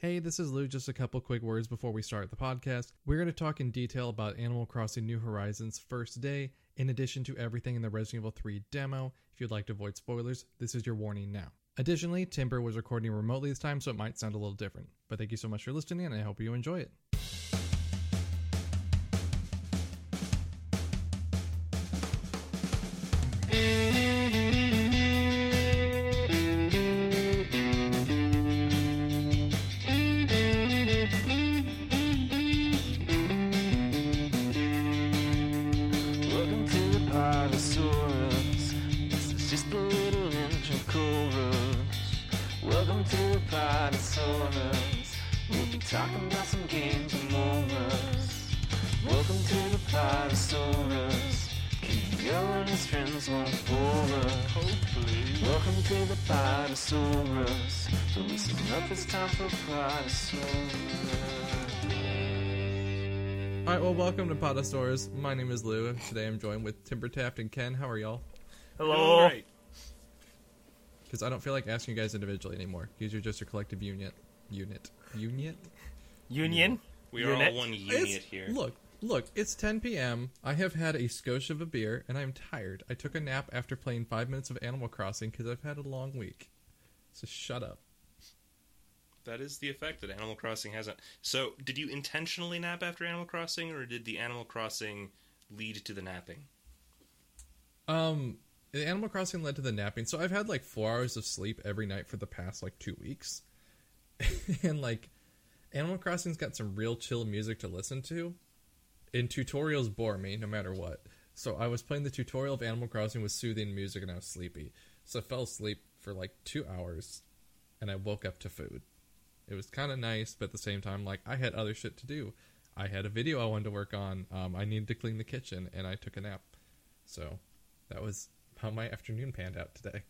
Hey, this is Lou. Just a couple quick words before we start the podcast. We're going to talk in detail about Animal Crossing New Horizons' first day, in addition to everything in the Resident Evil 3 demo. If you'd like to avoid spoilers, this is your warning now. Additionally, Timber was recording remotely this time, so it might sound a little different. But thank you so much for listening, and I hope you enjoy it. Welcome to Podosaurus. My name is Lou. and Today I'm joined with Timber Taft and Ken. How are y'all? Hello. Because I don't feel like asking you guys individually anymore. Because you're just a collective unit. Unit. Unit? Union. We are Unit. all one unit It's- here. Look, look, it's 10 p.m. I have had a skosh of a beer, and I'm tired. I took a nap after playing five minutes of Animal Crossing because I've had a long week. So shut up. That is the effect that Animal Crossing hasn't. So, did you intentionally nap after Animal Crossing, or did the Animal Crossing lead to the napping? Um, the Animal Crossing led to the napping. So I've had like four hours of sleep every night for the past like two weeks, and like Animal Crossing's got some real chill music to listen to, and tutorials bore me no matter what. So I was playing the tutorial of Animal Crossing with soothing music, and I was sleepy. So I fell asleep for like two hours, and I woke up to food. It was kind of nice, but at the same time, like I had other shit to do. I had a video I wanted to work on. Um, I needed to clean the kitchen, and I took a nap. So that was how my afternoon panned out today.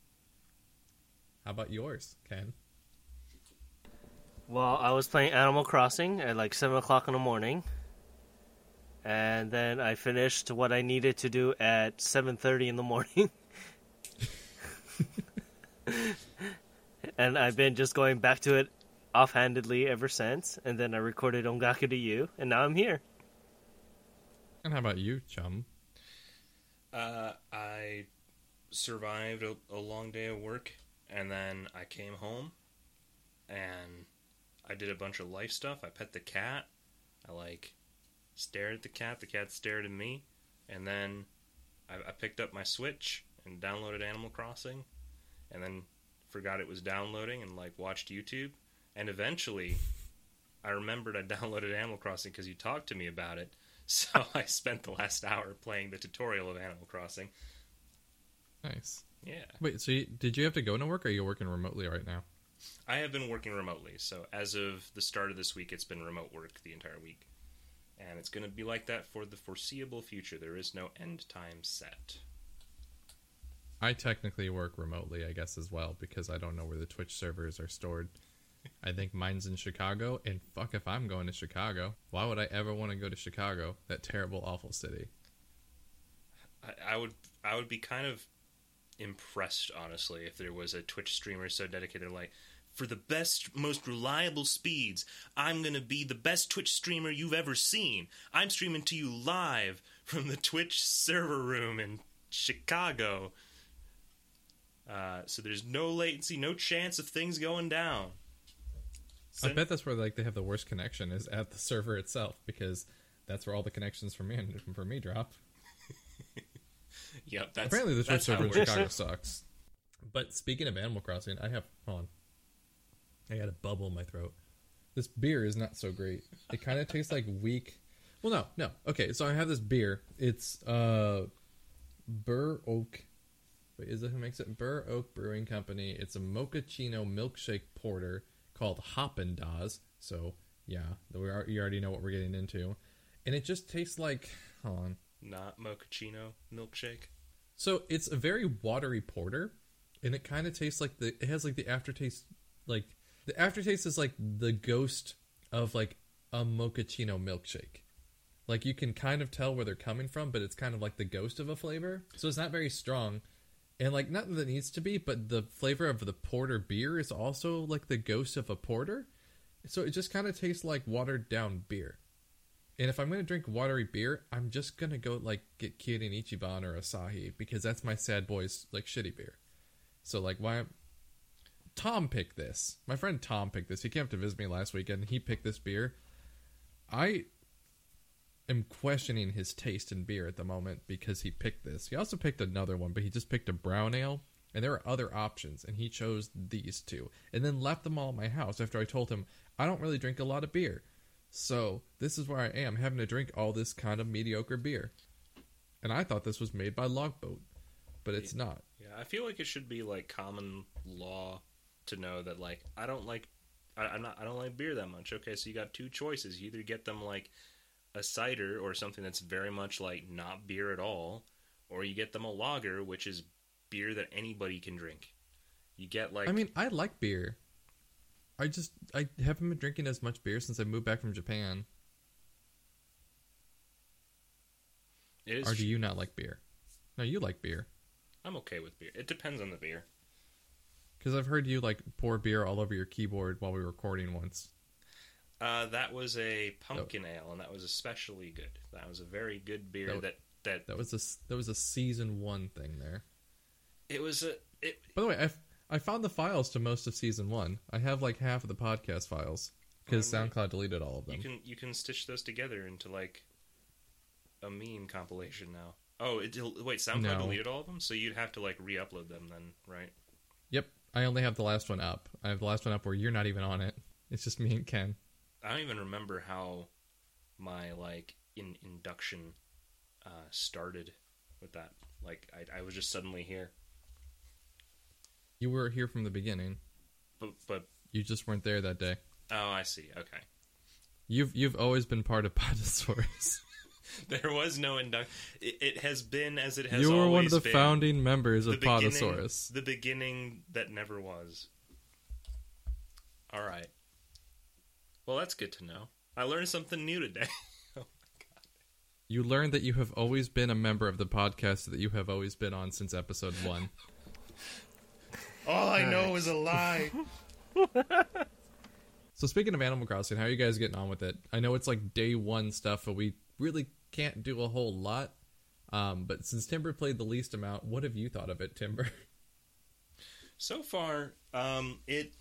How about yours, Ken? Well, I was playing Animal Crossing at like seven o'clock in the morning, and then I finished what I needed to do at seven thirty in the morning. and I've been just going back to it offhandedly ever since. And then I recorded Ongaku to you, and now I'm here. And how about you, chum? Uh, I survived a, a long day of work, and then I came home, and I did a bunch of life stuff. I pet the cat. I like stared at the cat. The cat stared at me, and then I, I picked up my Switch and downloaded Animal Crossing, and then forgot it was downloading and like watched YouTube, and eventually I remembered I downloaded Animal Crossing because you talked to me about it. So I spent the last hour playing the tutorial of Animal Crossing. Nice. Yeah. Wait, so you, did you have to go to work, or are you working remotely right now? I have been working remotely, so as of the start of this week, it's been remote work the entire week. And it's going to be like that for the foreseeable future. There is no end time set. I technically work remotely, I guess, as well, because I don't know where the Twitch servers are stored. I think mine's in Chicago, and fuck if I'm going to Chicago. Why would I ever want to go to Chicago? That terrible, awful city. I, I would I would be kind of impressed, honestly, if there was a Twitch streamer so dedicated, like, for the best, most reliable speeds, I'm going to be the best Twitch streamer you've ever seen. I'm streaming to you live from the Twitch server room in Chicago. Uh, so there's no latency, no chance of things going down. I bet that's where like they have the worst connection is at the server itself, because that's where all the connections for me and for me drop. Yep, that's Apparently, the Twitch server in. Chicago sucks. But speaking of Animal Crossing, I have hold on. I got a bubble in my throat. This beer is not so great. It kind of tastes like weak. Well, no, no. Okay, so I have this beer. It's uh, Burr Oak. Wait, is it who makes it? Burr Oak Brewing Company. It's a mochaccino milkshake porter called Hoppin' Daz. So yeah, we are, you already know what we're getting into, and it just tastes like. Hold on. Not mochaccino milkshake. So it's a very watery porter, and it kind of tastes like the. It has like the aftertaste, like the aftertaste is like the ghost of like a mochaccino milkshake. Like you can kind of tell where they're coming from, but it's kind of like the ghost of a flavor. So it's not very strong, and like nothing that needs to be, but the flavor of the porter beer is also like the ghost of a porter. So it just kind of tastes like watered down beer. And if I'm gonna drink watery beer, I'm just gonna go like get Kirin Ichiban or Asahi because that's my sad boys like shitty beer. So like why? Tom picked this. My friend Tom picked this. He came up to visit me last weekend. And he picked this beer. I am questioning his taste in beer at the moment because he picked this. He also picked another one, but he just picked a brown ale. And there are other options, and he chose these two, and then left them all at my house after I told him I don't really drink a lot of beer. So this is where I am having to drink all this kind of mediocre beer. And I thought this was made by Logboat, but it's not. Yeah, I feel like it should be like common law to know that like I don't like I, I'm not I don't like beer that much. Okay, so you got two choices. You either get them like a cider or something that's very much like not beer at all, or you get them a lager, which is beer that anybody can drink. You get like I mean, I like beer. I just I haven't been drinking as much beer since I moved back from Japan. it is Or do you not like beer? No, you like beer I'm okay with beer. It depends on the beer. because I've heard you like pour beer all over your keyboard while we were recording once. Uh, that was a pumpkin ale, and that was especially good. That was a very good beer. That- That that, That was a that was a season one thing there. it was a it. By the way, I, f- I found the files to most of season one. I have like half of the podcast files because Oh. SoundCloud deleted all of them. You can you can stitch those together into like a meme compilation now. Oh, it wait, SoundCloud No. deleted all of them, so you'd have to like re-upload them then, right? Yep, I only have the last one up. I have the last one up where you're not even on it. It's just me and Ken. I don't even remember how my like in induction uh, started with that. Like I, I was just suddenly here, You were here from the beginning. but but You just weren't there that day. oh, I see. Okay, You've you've always been part of Podosaurus. there was no induction. It, it has been as it has. you were one of the founding members the of Podosaurus. the beginning that never was. All right. Well, that's good to know. I learned something new today. You learned that you have always been a member of the podcast that you have always been on since episode one. All I know is a lie. So speaking of Animal Crossing, how are you guys getting on with it? I know it's like day one stuff, but we really can't do a whole lot. Um, but since Timber played the least amount, what have you thought of it, Timber? so far, um, it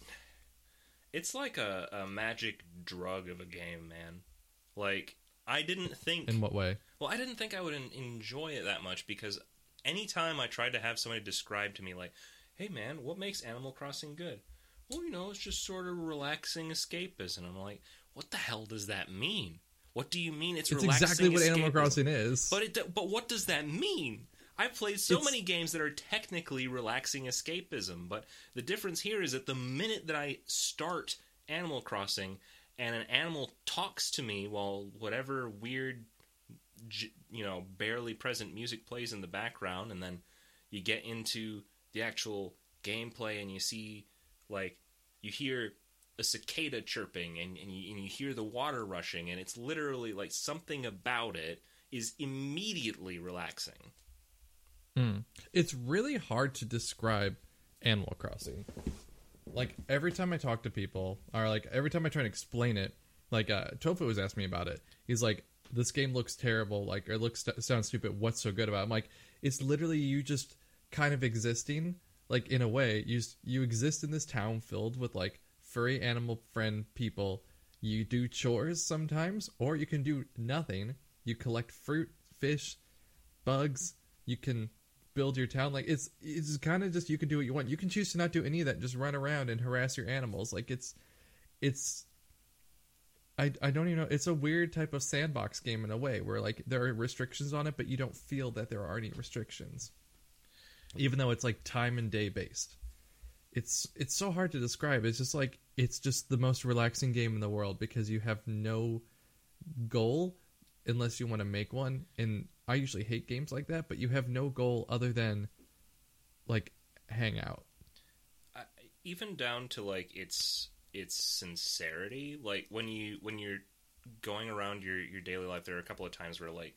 it's like a, a magic drug of a game, man. Like I didn't think In what way? Well, I didn't think I would en- enjoy it that much because anytime I tried to have somebody describe to me, like, hey man, what makes Animal Crossing good? Well, you know, it's just sort of relaxing escapism. I'm like, what the hell does that mean? What do you mean it's, It's relaxing exactly what Animal? Crossing is. But it, but what does that mean? I've played so It's- many games that are technically relaxing escapism, but the difference here is that the minute that I start Animal Crossing and an animal talks to me while whatever weird, you know, barely present music plays in the background, and then you get into the actual gameplay and you see, like, you hear a cicada chirping and, and, you, and you hear the water rushing, and it's literally like something about it is immediately relaxing. Hmm. It's really hard to describe Animal Crossing. Like every time I talk to people, or like every time I try to explain it, like uh, Tofu was asking me about it. He's like, "This game looks terrible. Like it looks sounds stupid. What's so good about?" it? I'm like, "It's literally you just kind of existing. Like in a way, you you exist in this town filled with like furry animal friend people. You do chores sometimes, or you can do nothing. You collect fruit, fish, bugs. You can build your town. Like it's it's kind of just you can do what you want. You can choose to not do any of that. Just run around and harass your animals. Like it's it's. I, I don't even know. It's a weird type of sandbox game in a way where like there are restrictions on it, but you don't feel that there are any restrictions, even though it's like time and day based. It's it's so hard to describe. It's just like it's just the most relaxing game in the world because you have no goal unless you want to make one. And I usually hate games like that, but you have no goal other than like hang out. Even down to like its its sincerity like when you when you're going around your your daily life there are a couple of times where like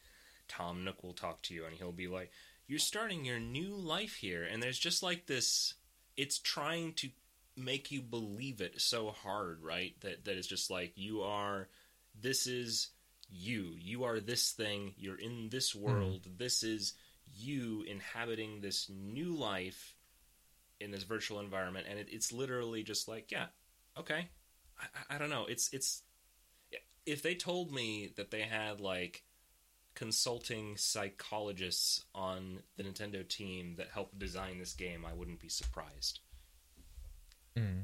tom nook will talk to you and he'll be like you're starting your new life here and there's just like this it's trying to make you believe it so hard, right? That that it's just like you are this is you. You are this thing. You're in this hmm. world. This is you inhabiting this new life in this virtual environment, and it, it's literally just like, yeah, okay. I, I, don't know. It's it's if they told me that they had like consulting psychologists on the Nintendo team that helped design this game, I wouldn't be surprised. Hmm.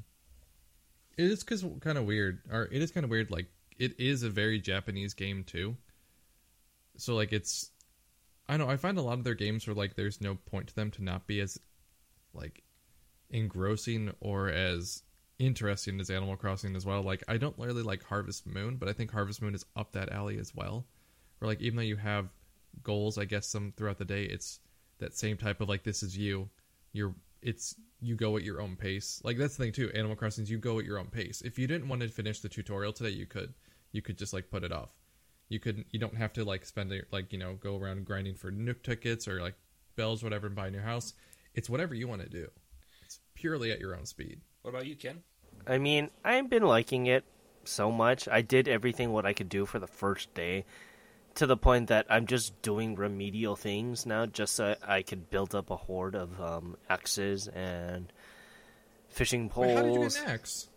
It is kind of weird, or it is kind of weird. Like it is a very Japanese game too. So like it's, I know I find a lot of their games where like there's no point to them to not be as, like, engrossing or as interesting as Animal Crossing as well. Like I don't really like Harvest Moon, but I think Harvest Moon is up that alley as well. Where like even though you have goals, I guess some throughout the day, it's that same type of like this is you. You're it's you go at your own pace. Like that's the thing too. Animal Crossing's you go at your own pace. If you didn't want to finish the tutorial today, you could. You could just like put it off. You could. You don't have to like spend it like you know go around grinding for nook tickets or like bells whatever and buy a new house. It's whatever you want to do. It's purely at your own speed. What about you, Ken? I mean, I've been liking it so much. I did everything what I could do for the first day, to the point that I'm just doing remedial things now, just so I could build up a horde of um, axes and fishing poles. Wait, how did you get an axe?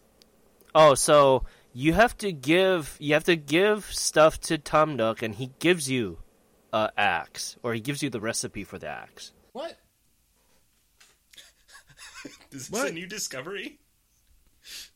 Oh, so you have to give you have to give stuff to Tom Nook, and he gives you a axe, or he gives you the recipe for the axe. What? Is this What? a new discovery?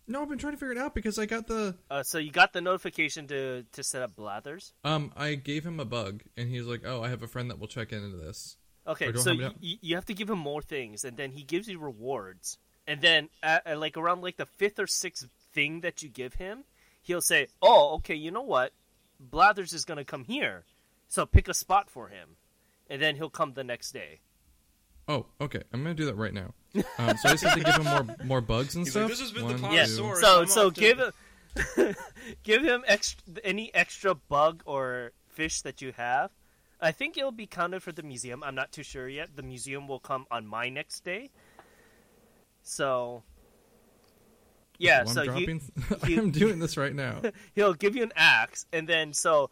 No, I've been trying to figure it out because I got the Uh, so you got the notification to to set up blathers. um. I gave him a bug, and he's like, "Oh, I have a friend that will check into this." Okay, Or do I so have it you, have to give him more things, and then he gives you rewards. And then, uh, uh, like around like the fifth or sixth thing that you give him, he'll say, "Oh, okay, you know what? Blathers is gonna come here, so pick a spot for him." And then he'll come the next day. Oh, okay. I'm gonna do that right now. Um, so I just have to give him more more bugs and He's like, stuff. "This has been One, the two- Yeah. So I'm so up to- give him give him extra any extra bug or fish that you have. I think it'll be counted for the museum. I'm not too sure yet. The museum will come on my next day. So yeah, so dropping. he- I'm doing this right now. he'll give you an axe, and then so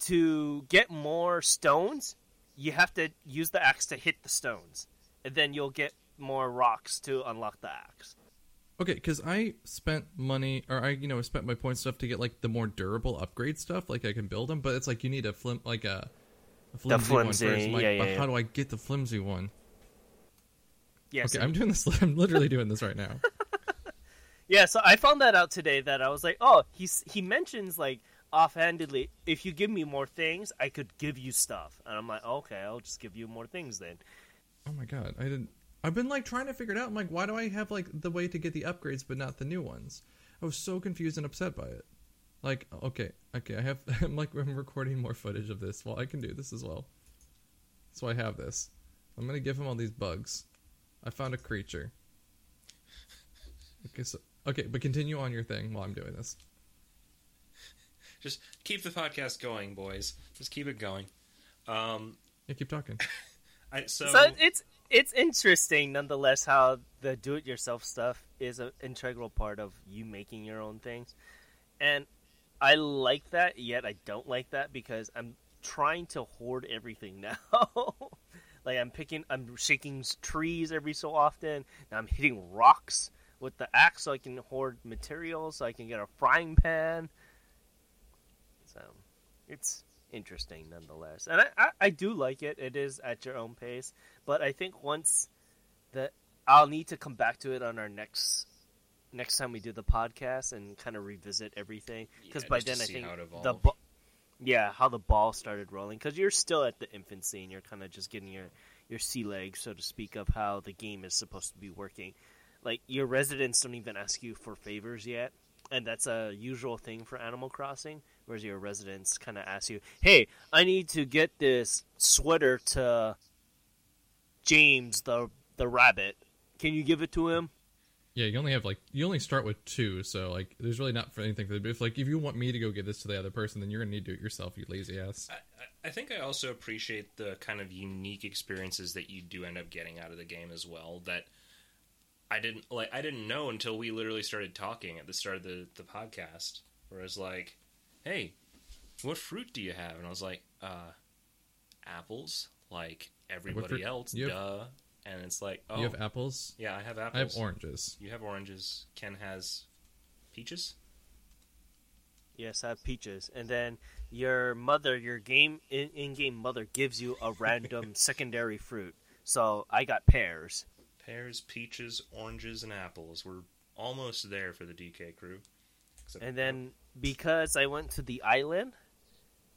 to get more stones, you have to use the axe to hit the stones, and then you'll get more rocks to unlock the axe. Okay, because I spent money, or I, you know, spent my point stuff to get like the more durable upgrade stuff, like I can build them. But it's like you need a flim, like a, a flimsy, flimsy, one first. Like, yeah, yeah, but yeah. how do I get the flimsy one? Yeah, Okay, so I'm doing this. I'm literally doing this right now. Yeah, so I found that out today that I was like, oh, he's he mentions like offhandedly, if you give me more things, I could give you stuff. And I'm like, okay, I'll just give you more things then. Oh my god, I didn't. I've been like trying to figure it out. I'm like, why do I have like the way to get the upgrades but not the new ones? I was so confused and upset by it. Like, okay, okay, I have. I'm like, I'm recording more footage of this. Well, I can do this as well. So I have this. I'm gonna give him all these bugs. I found a creature. Okay, so okay, but continue on your thing while I'm doing this. Just keep the podcast going, boys. Just keep it going. Um, Yeah, keep talking. I, so, So it's it's interesting nonetheless how the do-it-yourself stuff is an integral part of you making your own things, and I like that. Yet I don't like that because I'm trying to hoard everything now. like I'm picking, I'm shaking trees every so often. Now I'm hitting rocks with the axe so I can hoard materials, so I can get a frying pan. So it's interesting nonetheless, and I, I, I do like it. It is at your own pace, but I think once that I'll need to come back to it on our next next time we do the podcast and kind of revisit everything because Yeah, by then I think the ba- yeah how the ball started rolling because you're still at the infancy and you're kind of just getting your your sea legs so to speak of how the game is supposed to be working. Like your residents don't even ask you for favors yet, and that's a usual thing for Animal Crossing. Whereas your residents kind of ask you, "Hey, I need to get this sweater to James the the rabbit. Can you give it to him?" Yeah, you only have like you only start with two, so like there's really not for anything for the. But if like if you want me to go get this to the other person, then you're gonna need to do it yourself, you lazy ass. I, I- I think I also appreciate the kind of unique experiences that you do end up getting out of the game as well. That I didn't like I didn't know until we literally started talking at the start of the the podcast. Where I was like, "Hey, what fruit do you have?" And I was like, "Uh, apples, like everybody else, You have- duh." And it's like, "Oh, You have apples. yeah, I have apples. I have oranges. You have oranges. Ken has peaches. Yes, I have peaches, and then your mother, your game in-game mother, gives you a random secondary fruit. So I got pears. Pears, peaches, oranges, and apples. We're almost there for the DK crew. Except- And then because I went to the island,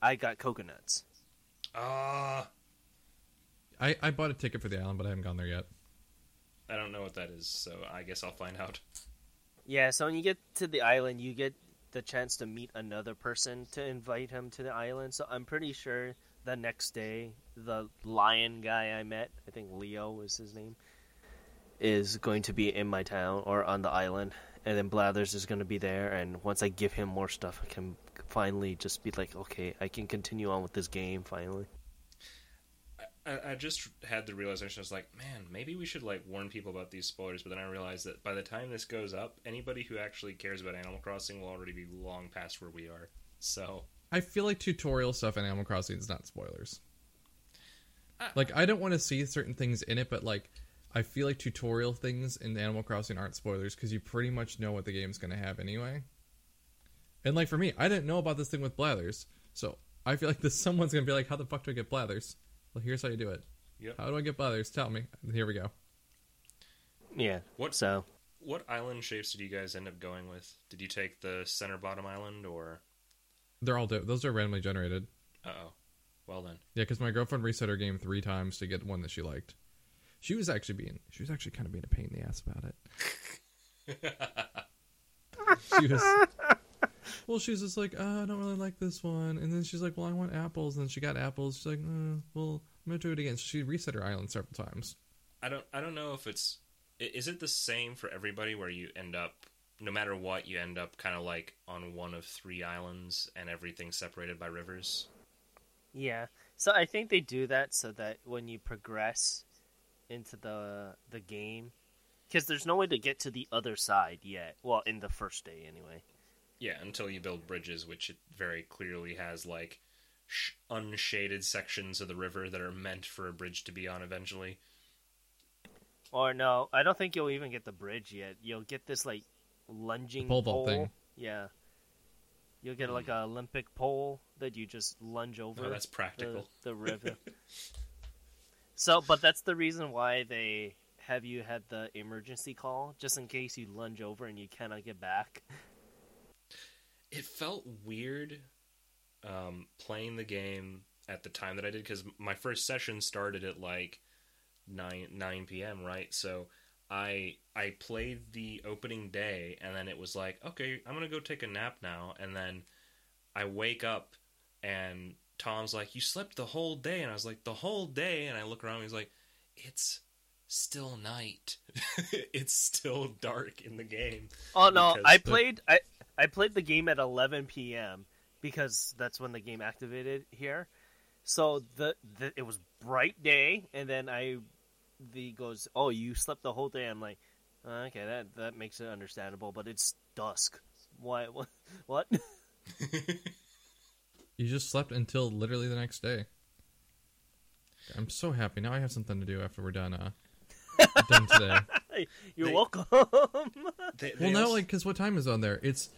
I got coconuts. ah, I, I bought a ticket for the island, but I haven't gone there yet. I don't know what that is, so I guess I'll find out. Yeah, so when you get to the island, you get the chance to meet another person to invite him to the island. So I'm pretty sure the next day, the lion guy I met, I think Leo was his name, is going to be in my town or on the island. And then Blathers is going to be there. And once I give him more stuff, I can finally just be like, okay, I can continue on with this game finally. I, I just had the realization. I was like, man, maybe we should like warn people about these spoilers. But then I realized that by the time this goes up, anybody who actually cares about Animal Crossing will already be long past where we are. So I feel like tutorial stuff in Animal Crossing is not spoilers. I- Like I don't want to see certain things in it, but like I feel like tutorial things in Animal Crossing aren't spoilers because you pretty much know what the game's going to have anyway. And like for me, I didn't know about this thing with Blathers, so I feel like this someone's going to be like, "How the fuck do I get Blathers?" Well, here's how you do it. Yep. How do I get Blathers? Tell me. Here we go. Yeah. What- So what island shapes did you guys end up going with? Did you take the center bottom island or? They're all di- those are randomly generated. Uh oh. Well then. Yeah, because my girlfriend reset her game three times to get one that she liked. She was actually being she was actually kind of being a pain in the ass about it. she was well, she's just like, oh, I don't really like this one, and then she's like, well, I want apples, and she got apples. She's like, uh, well, I'm gonna do it again. So she reset her island several times. I don't. I don't know if it's. Is it the same for everybody where you end up, no matter what, you end up kind of like on one of three islands and everything separated by rivers? Yeah. So I think they do that so that when you progress into the the game because there's no way to get to the other side yet. Well, in the first day anyway. Yeah, until you build bridges, which it very clearly has like sh- unshaded sections of the river that are meant for a bridge to be on eventually. Or no, I don't think you'll even get the bridge yet. You'll get this like lunging pole pole. thing. Yeah. You'll get like hmm. an Olympic pole that you just lunge oh, over. Oh, that's practical. the, the river. so, but that's the reason why they have you had the emergency call, just in case you lunge over and you cannot get back. It felt weird um, playing the game at the time that I did because my first session started at like nine nine p.m. Right, so I I played the opening day and then it was like, okay, I'm gonna go take a nap now, and then I wake up and Tom's like, you slept the whole day, and I was like, the whole day, and I look around, and he's like, it's still night, it's still dark in the game. Oh no, I the- played I I played the game at 11 p.m. because that's when the game activated here. So the, the it was bright day, and then I the goes, oh, you slept the whole day. I'm like, "Uh, okay, that that makes it understandable, but it's dusk. Why? What? What? You just slept until literally the next day. I'm so happy now. I have something to do after we're done. Uh, done today. You're They- welcome. They, Well, now, also- like, because what time is on there? It's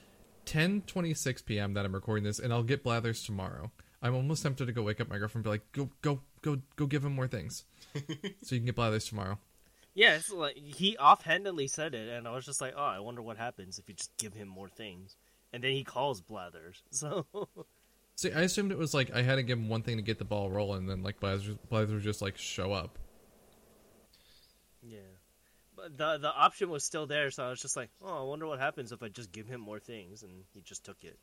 10:26 p.m. that I'm recording this, and I'll get Blathers tomorrow. I'm almost tempted to go wake up my girlfriend and be like, "Go, go, go, go, give him more things, so you can get Blathers tomorrow." yeah, it's like he offhandedly said it, and I was just like, oh, I wonder what happens if you just give him more things. And then he calls Blathers. So See, I assumed it was like I had to give him one thing to get the ball rolling, and then like Blathers, Blathers just like show up. Yeah. But the the option was still there, so I was just like, oh, I wonder what happens if I just give him more things, and he just took it.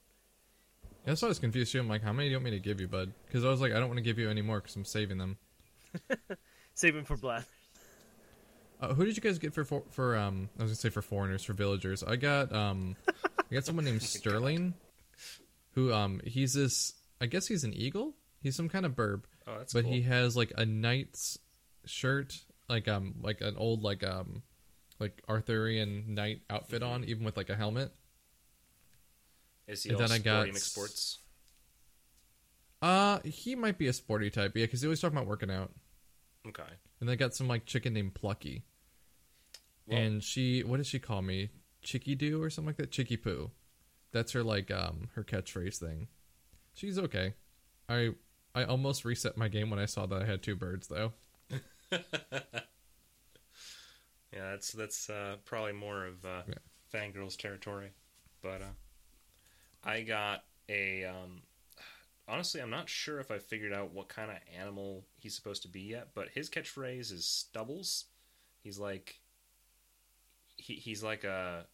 That's why I was confused too. I'm like, "How many do you want me to give you, bud?" Because I was like, "I don't want to give you any more because I'm saving them." saving for Blath. Uh, who did you guys get for, for for um? I was gonna say for foreigners, for villagers. I got um, I got someone named Sterling, who um, he's this. I guess he's an eagle. He's some kind of burb, oh, that's but cool. he has like a knight's shirt, like um, like an old like um, like Arthurian knight outfit on, even with like a helmet. Is he And then I got- McSports? Uh, he might be a sporty type, yeah, because he always talking about working out. Okay. And they got some like chicken named Plucky, Well- and she what does she call me? Chicky Doo or something like that. Chicky Poo. That's her like um her catchphrase thing. She's okay. I I almost reset my game when I saw that I had two birds though. Yeah, that's that's uh, probably more of uh, Yeah. fangirls territory. But uh, I got a. Um, honestly, I'm not sure if I figured out what kind of animal he's supposed to be yet. But his catchphrase is stubbles. He's like. He he's like a.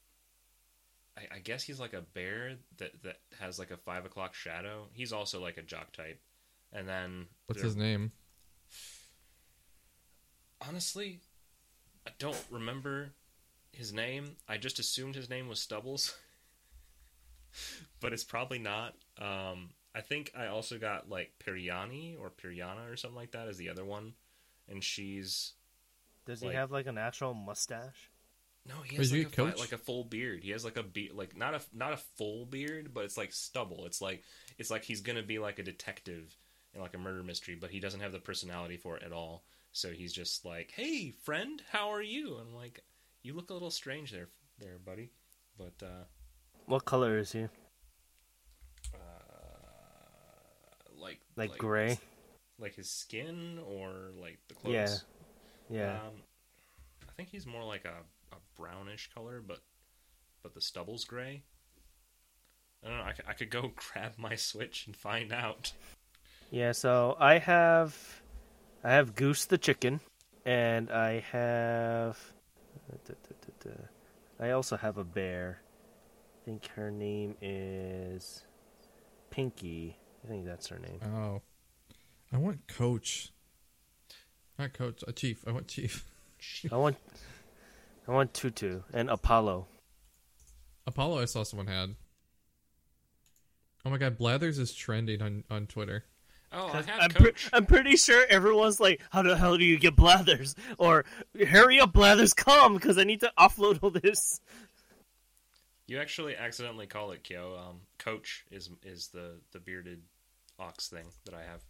I, I guess he's like a bear that that has like a five o'clock shadow. He's also like a jock type, and then What's there- his name? honestly, I don't remember his name. I just assumed his name was Stubbles, but it's probably not. Um, I think I also got like Piriani or Piriana or something like that as the other one, and she's Does he Like- have like an actual mustache? No, he has is he like a a, fi- like a full beard. He has like a be like not a not a full beard, but it's like stubble. It's like it's like he's gonna be like a detective in like a murder mystery, but he doesn't have the personality for it at all. So he's just like, "Hey, friend, how are you?" And I'm like, "You look a little strange there, there, buddy." But uh, What color is he? uh, like Like, gray? like his skin or like the clothes. Yeah. Yeah. Um, I think he's more like a, a brownish color, but but the stubble's gray. I don't know. I, c- I could go grab my switch and find out. Yeah, so I have I have Goose the chicken and I have I also have a bear. I think her name is Pinky. I think that's her name. Oh, I want Coach. Not Coach, a Chief. I want Chief. I want I want Tutu and Apollo. Apollo, I saw someone had. Oh my god, Blathers is trending on on Twitter. Oh, I 'Cause have I'm, pre- I'm pretty sure everyone's like, "How the hell do you get Blathers?" Or "Hurry up, Blathers, come!" Because I need to offload all this. You actually accidentally call it Kyo. Um, coach is is the the bearded ox thing that I have.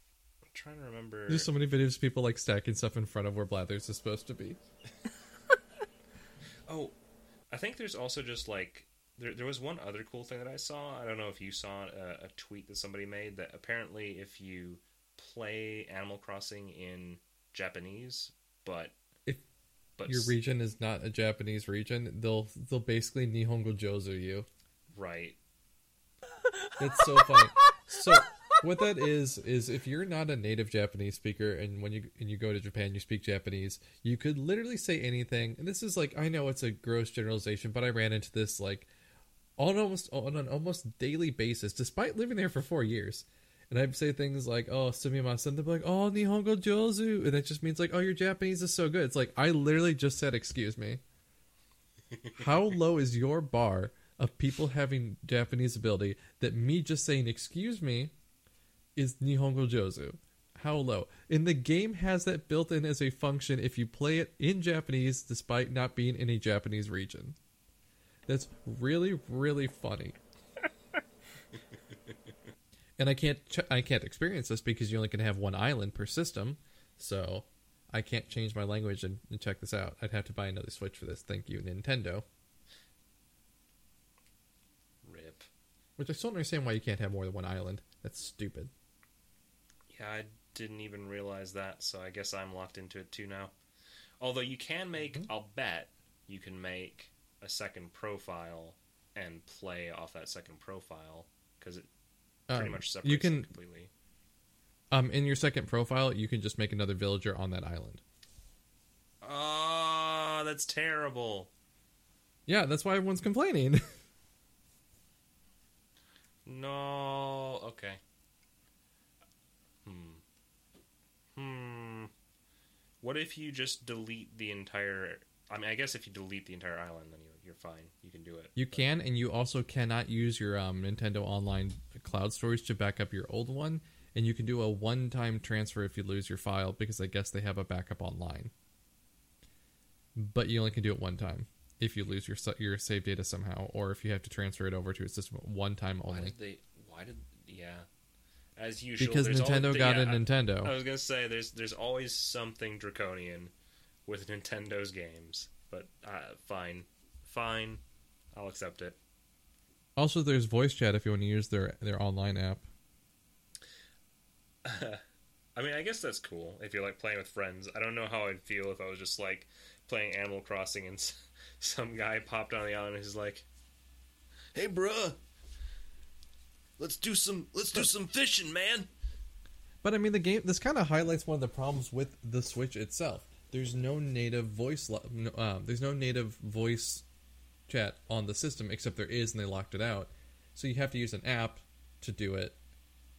I'm trying to remember. There's so many videos of people like stacking stuff in front of where Blathers is supposed to be. Oh, I think there's also just like there. There was one other cool thing that I saw. I don't know if you saw a, a tweet that somebody made that apparently if you play Animal Crossing in Japanese, but If but Your region is not a Japanese region. They'll they'll basically Nihongo Jozu you. right, It's so funny. So what that is is if you're not a native Japanese speaker and when you and you go to Japan you speak Japanese, you could literally say anything. And this is like I know it's a gross generalization, but I ran into this like on almost on an almost daily basis, despite living there for four years. And I'd say things like, "Oh, sumimasen," they'd be like, "Oh, nihongo jozu," and that just means like, "Oh, your Japanese is so good." It's like I literally just said, "Excuse me." How low is your bar of people having Japanese ability that me just saying "excuse me" is nihongo jozu? How low? And the game has that built in as a function if you play it in Japanese, despite not being in a Japanese region. That's really, really funny. and I can't, ch- I can't experience this because you only can have one island per system, so I can't change my language and, and check this out. I'd have to buy another Switch for this. Thank you, Nintendo. rip. Which I still don't understand why you can't have more than one island. That's stupid. Yeah, I didn't even realize that. So I guess I'm locked into it too now. Although you can make, I'll bet you can make a second profile and play off that second profile because it pretty Um, much separates you it can completely. um in your second profile you can just make another villager on that island. Oh, that's terrible. Yeah, that's why everyone's complaining. No. Okay. Hmm. Hmm. What if you just delete the entire? I mean, I guess if you delete the entire island, then you're you're fine. You can do it. You can, and you also cannot use your um, Nintendo Online cloud storage to back up your old one. And you can do a one-time transfer if you lose your file because I guess they have a backup online. but you only can do it one time if you lose your your save data somehow, or if you have to transfer it over to a system one time only. Why only. did they? Why did? Yeah. As usual, Because Nintendo al- got yeah, a I- Nintendo. I was gonna say there's there's always something draconian with Nintendo's games, but uh, fine, fine, I'll accept it. Also, there's voice chat if you want to use their their online app. I mean, I guess that's cool if you're like playing with friends. I don't know how I'd feel if I was just like playing Animal Crossing and some guy popped on the island and he's like, "Hey, bruh, let's do some let's do some fishing, man." But I mean, the game. This kind of highlights one of the problems with the Switch itself. There's no native voice. uh, there's no native voice chat on the system, except there is, and they locked it out. So you have to use an app to do it,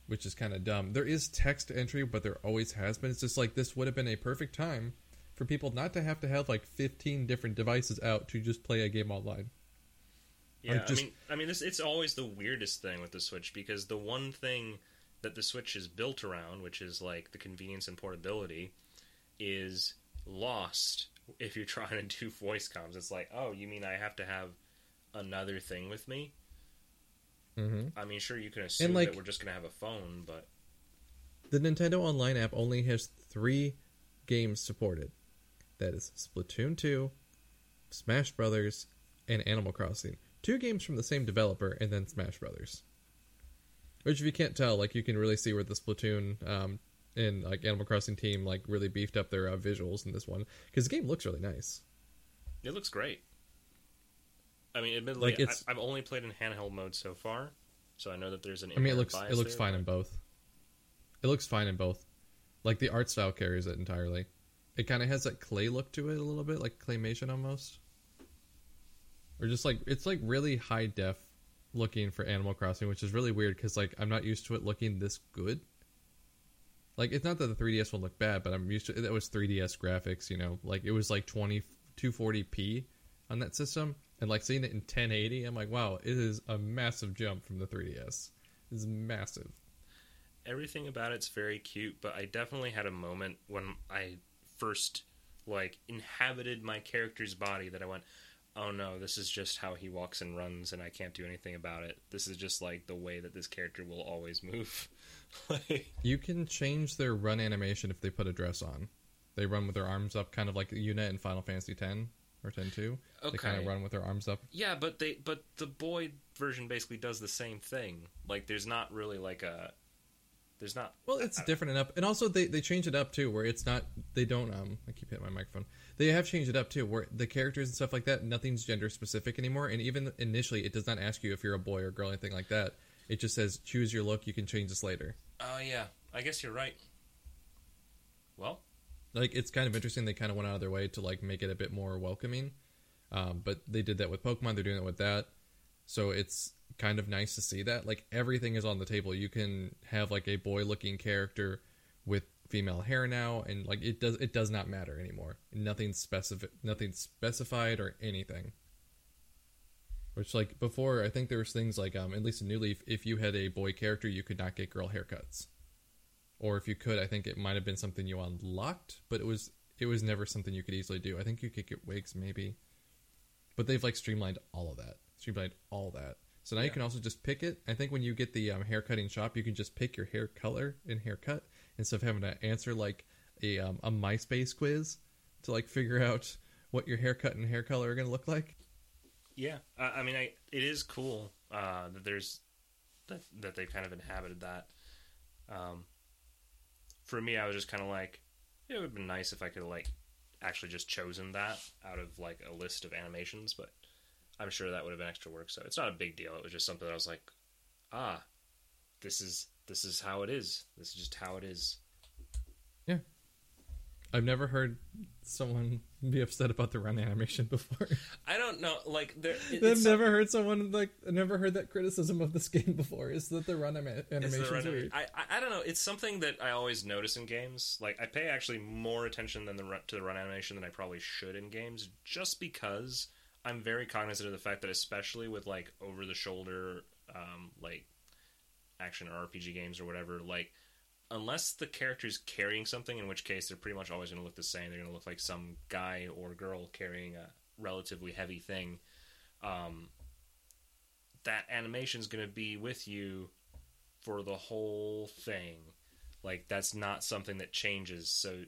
which is kind of dumb. There is text entry, but there always has been. It's just like this would have been a perfect time for people not to have to have like 15 different devices out to just play a game online. Yeah, just- I mean, I mean, this it's always the weirdest thing with the Switch because the one thing that the Switch is built around, which is like the convenience and portability, is lost if you're trying to do voice comms. It's like, oh, you mean I have to have another thing with me? Mm-hmm. I mean, sure, you can assume like- that we're just gonna have a phone, but The Nintendo Online app only has three games supported. That is Splatoon 2, Smash Brothers, and Animal Crossing. Two games from the same developer, and then Smash Brothers. Which, if you can't tell, like you can really see where the Splatoon um, and like Animal Crossing team like really beefed up their uh, visuals in this one because the game looks really nice. it looks great. I mean, admittedly, Like, I, I've only played in handheld mode so far, so I know that there's an. I mean, it looks it looks there, fine but- in both. It looks fine in both. Like the art style carries it entirely. It kind of has that clay look to it a little bit, like claymation almost. Or just like it's like really high def looking for Animal Crossing, which is really weird because like I'm not used to it looking this good. Like it's not that the 3DS one looked bad, but I'm used to it that was 3DS graphics. You know, like it was like 20 240p on that system, and like seeing it in 1080, I'm like, wow, it is a massive jump from the 3DS. It's massive. everything about it's very cute, but I definitely had a moment when I first like inhabited my character's body that I went, "Oh no, this is just how he walks and runs and I can't do anything about it. This is just like the way that this character will always move." like You can change their run animation if they put a dress on. They run with their arms up, kind of like the Yuna in Final Fantasy X or X two. They kind of run with their arms up. Yeah, but they but the boy version basically does the same thing. Like there's not really like a there's not Well, it's different enough, and also they they change it up too, where it's not they don't um I keep hitting my microphone. They have changed it up too, where the characters and stuff like that, nothing's gender specific anymore, and even initially, it does not ask you if you're a boy or girl, or anything like that. It just says choose your look. You can change this later. Oh yeah, I guess you're right. Well, like it's kind of interesting they kind of went out of their way to like make it a bit more welcoming um, but they did that with pokemon they're doing it with that so it's kind of nice to see that. Like everything is on the table. You can have like a boy looking character with female hair now and like it does it does not matter anymore. Nothing specific nothing specified or anything. Which like before i think there was things like um at least in new leaf if you had a boy character you could not get girl haircuts. Or if you could, I think it might have been something you unlocked, but it was it was never something you could easily do. I think you could get wigs maybe, but they've like streamlined all of that, streamlined all that. So now you can also just pick it. I think when you get the um, hair cutting shop, you can just pick your hair color and haircut instead of having to answer like a um, a MySpace quiz to like figure out what your haircut and hair color are going to look like. Yeah, I, I mean, I, it is cool uh, that there's that that they kind of inhabited that. Um, for me, I was just kind of like, it would have been nice if I could like actually just chosen that out of like a list of animations, but I'm sure that would have been extra work. So it's not a big deal. It was just something that I was like, ah, this is this is how it is. This is just how it is. Yeah. I've never heard someone be upset about the run animation before. I don't know, like there. it- I've never heard someone like I've never heard that criticism of this game before. Is that the run anima- Is the run- weird? I, I I don't know. It's something that I always notice in games. Like I pay actually more attention than the run, to the run animation than I probably should in games, just because I'm very cognizant of the fact that, especially with like over the shoulder, um, like action or RPG games or whatever, like unless the character's carrying something, in which case they're pretty much always going to look the same. They're going to look like some guy or girl carrying a relatively heavy thing. Um, that is going to be with you for the whole thing. Like that's not something that changes. So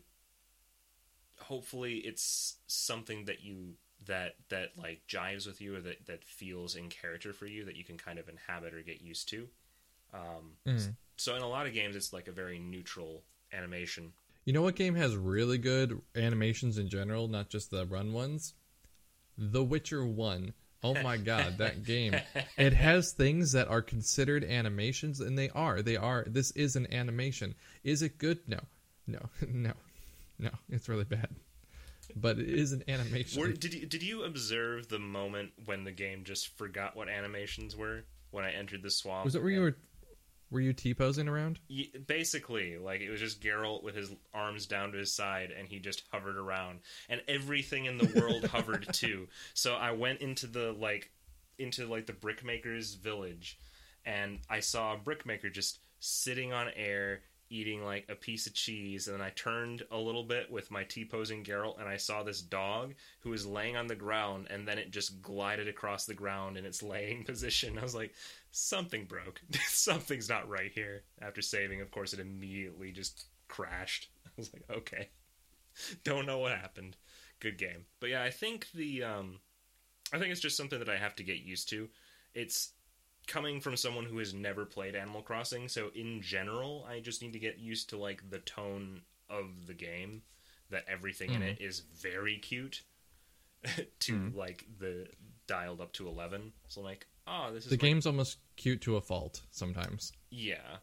hopefully it's something that you that that like jives with you or that that feels in character for you that you can kind of inhabit or get used to. Um, Mhm. So in a lot of games, it's like a very neutral animation. You know what game has really good animations in general, not just the run ones? The Witcher 1. Oh my god, that game. It has things that are considered animations and they are. They are. This is an animation. Is it good? No. No. No. No. It's really bad. But it is an animation. Were, did you did you observe the moment when the game just forgot what animations were when I entered the swamp? was it where you were were you T posing around? Basically like it was just Geralt with his arms down to his side and he just hovered around and everything in the world hovered too so i went into the like into like the brickmaker's village and i saw a brickmaker just sitting on air eating like a piece of cheese and then i turned a little bit with my t-posing Geralt and i saw this dog who was laying on the ground and then it just glided across the ground in its laying position i was like something broke. Something's not right here. After saving, of course, it immediately just crashed. I was like, okay, don't know what happened. Good game, but yeah, I think the um, I think it's just something that I have to get used to. It's coming from someone who has never played Animal Crossing, so in general, I just need to get used to like the tone of the game. That everything in it mm-hmm. is very cute. to mm-hmm. like the dialed up to eleven. So I'm like, oh, this is The game's almost cute to a fault sometimes. yeah.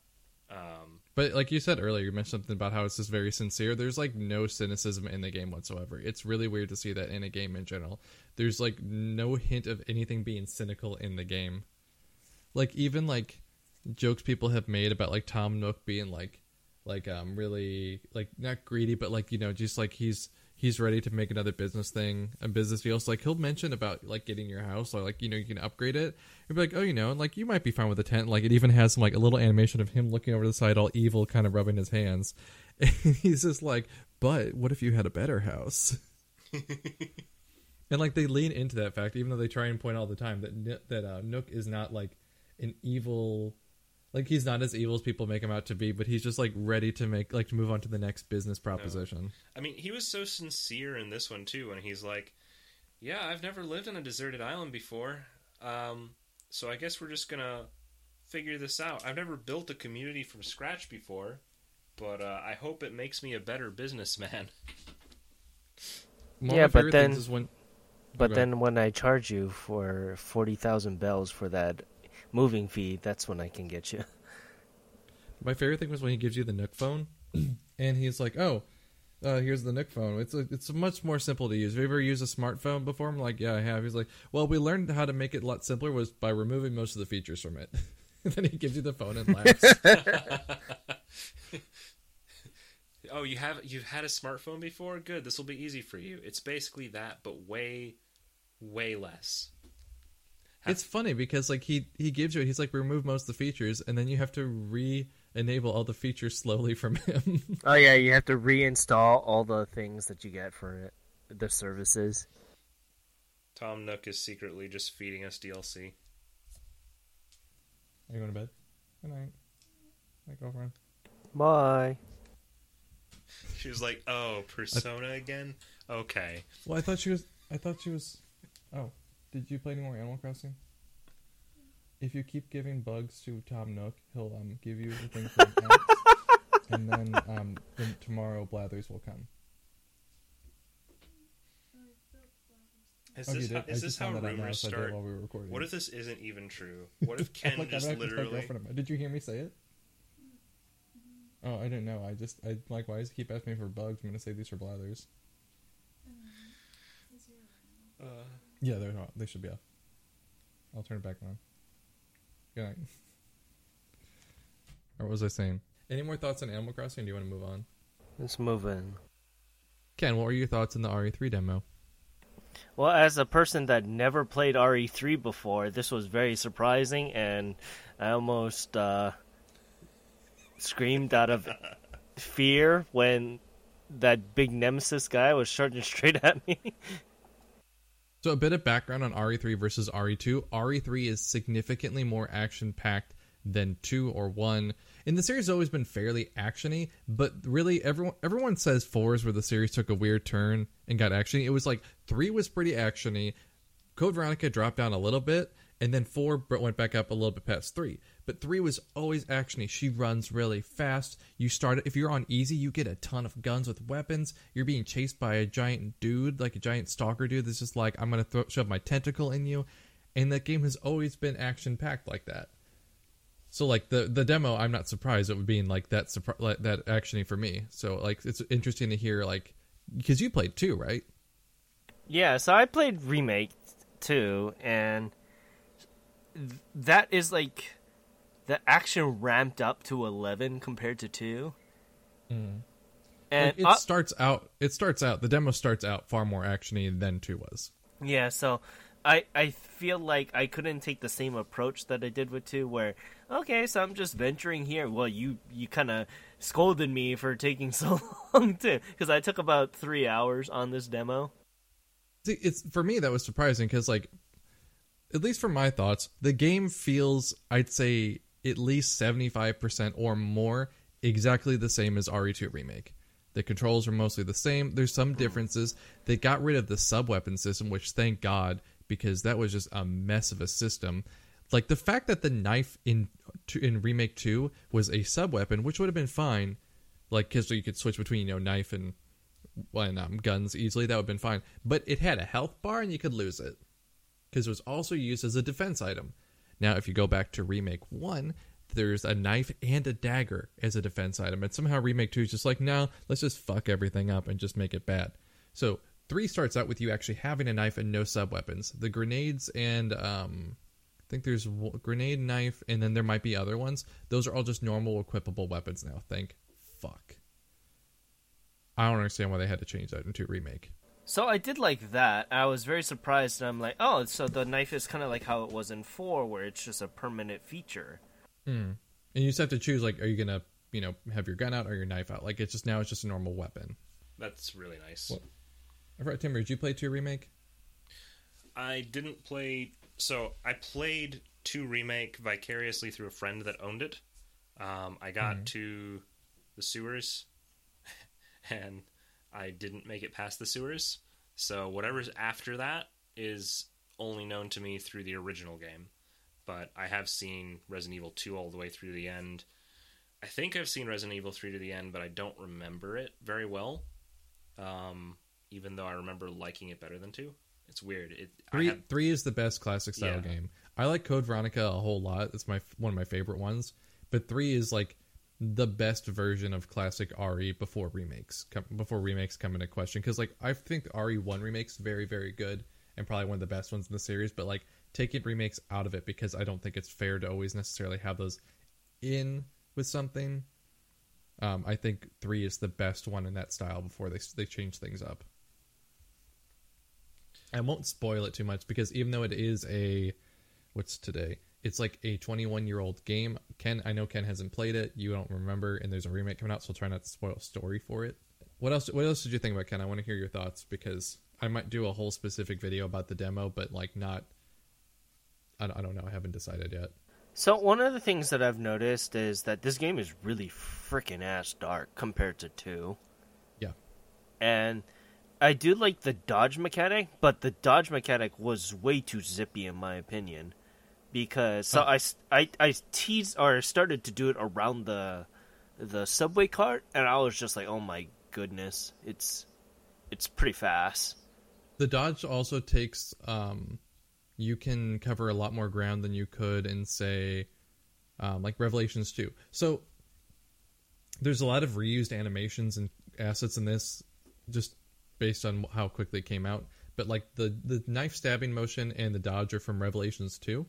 Um, But like you said earlier, you mentioned something about how it's just very sincere. There's like no cynicism in the game whatsoever. It's really weird to see that in a game in general. There's like no hint of anything being cynical in the game. Like even like jokes people have made about like Tom Nook being like like um really like not greedy but like you know just like he's he's ready to make another business thing a business deal. So like he'll mention about like getting your house or like you know you can upgrade it. You'll be like oh you know and like you might be fine with a tent. Like it even has some like a little animation of him looking over the side all evil kind of rubbing his hands. And he's just like but what if you had a better house? And like they lean into that fact even though they try and point all the time that that uh, nook is not like an evil like he's not as evil as people make him out to be but he's just like ready to make like to move on to the next business proposition I mean, he was so sincere in this one too, and he's like, "Yeah, I've never lived on a deserted island before, um, so I guess we're just gonna figure this out. I've never built a community from scratch before, but uh, I hope it makes me a better businessman." Yeah, but then- is when But Okay. then when I charge you for forty thousand bells for that moving fee, that's when I can get you. My favorite thing was when he gives you the Nook phone, and he's like, "Oh, uh, here's the Nook phone. It's a, it's much more simple to use. Have you ever used a smartphone before?" I'm like, "Yeah, I have." He's like, "Well, we learned how to make it a lot simpler was by removing most of the features from it." and then he gives you the phone and laughs. oh, you have you've had a smartphone before? Good. This will be easy for you. It's basically that, but way, way less. It's funny because like he he gives you it. he's like remove most of the features, and then you have to re-enable all the features slowly from him. Oh yeah, you have to reinstall all the things that you get for it, the services. Tom Nook is secretly just feeding us DLC. Are you going to bed? Good night, my girlfriend. Bye. She was like, "Oh, Persona again? Okay." Well, I thought she was. I thought she was. Oh, did you play any more Animal Crossing? If you keep giving bugs to Tom Nook, he'll um give you the thing from Alex, and then um then tomorrow Blathers will come. Is Oh, this, did? how, is this how found that out now, rumors so I did it start? while we were recording. What if this isn't even true? What if Ken Like, just don't have to tell literally? Did you hear me say it? Oh, I didn't know. I just I like why does he keep asking me for bugs? I'm gonna say these are Blathers. Uh, Yeah, they're not. They should be off. I'll turn it back on. Good night. Or what was I saying? Any more thoughts on Animal Crossing? Or do you want to move on? Let's move in. Ken, what were your thoughts on the RE3 demo? Well, as a person that never played RE3 before, this was very surprising, and I almost uh, screamed out of fear when that big nemesis guy was charging straight at me. So a bit of background on RE3 versus RE2. RE3 is significantly more action packed than 2 or 1. And the series has always been fairly actiony, but really everyone everyone says 4 is where the series took a weird turn and got actiony. It was like 3 was pretty actiony. Code Veronica dropped down a little bit, and then 4 went back up a little bit past 3. But 3 was always actiony. She runs really fast. You start if you're on easy, you get a ton of guns with weapons. You're being chased by a giant dude, like a giant stalker dude that's just like I'm to throw shove my tentacle in you. And that game has always been action packed like that. So like the the demo, I'm not surprised it would be in like that like that actiony for me. So like it's interesting to hear like because you played two, right? Yeah, so I played remake too, and that is like the action ramped up to eleven compared to two. And Like, it uh, starts out. It starts out. The demo starts out far more actiony than two was. yeah, so I I feel like I couldn't take the same approach that I did with two, where okay, so I'm just venturing here. Well, you you kind of scolded me for taking so long too, because I took about three hours on this demo. See, it's for me that was surprising because like, at least from my thoughts, the game feels I'd say at least seventy five percent or more exactly the same as RE2 remake. The controls are mostly the same. There's some differences. They got rid of the sub weapon system, which thank God because that was just a mess of a system. Like the fact that the knife in in remake two was a sub weapon, which would have been fine, like because you could switch between you know knife and and um, guns easily. That would have been fine. But it had a health bar and you could lose it because it was also used as a defense item. Now, if you go back to remake one, there's a knife and a dagger as a defense item, and somehow remake two is just like, no, let's just fuck everything up and just make it bad. So three starts out with you actually having a knife and no sub weapons. The grenades and um, I think there's grenade, knife, and then there might be other ones. Those are all just normal equipable weapons now. Thank fuck. I don't understand why they had to change that into remake. So I did like that. I was very surprised. And I'm like, oh, so the knife is kind of like how it was in four, where it's just a permanent feature. And you just have to choose like, are you gonna, you know, have your gun out or your knife out? Like it's just now it's just a normal weapon. That's really nice. What? I forgot, Timber, did you play two remake? I didn't play. So I played two remake vicariously through a friend that owned it. Um, I got to the sewers, and I didn't make it past the sewers. So whatever's after that is only known to me through the original game. But I have seen Resident Evil 2 all the way through the end. I think I've seen Resident Evil 3 to the end, but I don't remember it very well. Um, even though I remember liking it better than 2. It's weird. It I Three had- three is the best classic style Yeah. game. I like Code Veronica a whole lot. It's my one of my favorite ones. But three is like the best version of classic RE before remakes come, before remakes come into question. Because like I think RE one remakes very very good and probably one of the best ones in the series. But like taking remakes out of it because I don't think it's fair to always necessarily have those in with something. Um, I think three is the best one in that style before they they change things up. I won't spoil it too much because even though it is a what's today, it's like a 21 year old game. Ken, I know Ken hasn't played it. You don't remember, and there's a remake coming out, so I'll try not to spoil story for it. What else? What else did you think about Ken? I want to hear your thoughts because I might do a whole specific video about the demo, but like not. I don't, I don't know. I haven't decided yet. So one of the things that I've noticed is that this game is really freaking ass dark compared to two, Yeah. and I do like the dodge mechanic, but the dodge mechanic was way too zippy in my opinion. Because so Oh. I, I I teased or started to do it around the the subway cart, and I was just like, oh my goodness, it's it's pretty fast. The dodge also takes um you can cover a lot more ground than you could in say um, like Revelations 2. So there's a lot of reused animations and assets in this just based on how quickly it came out. But like the the knife stabbing motion and the dodge are from Revelations 2.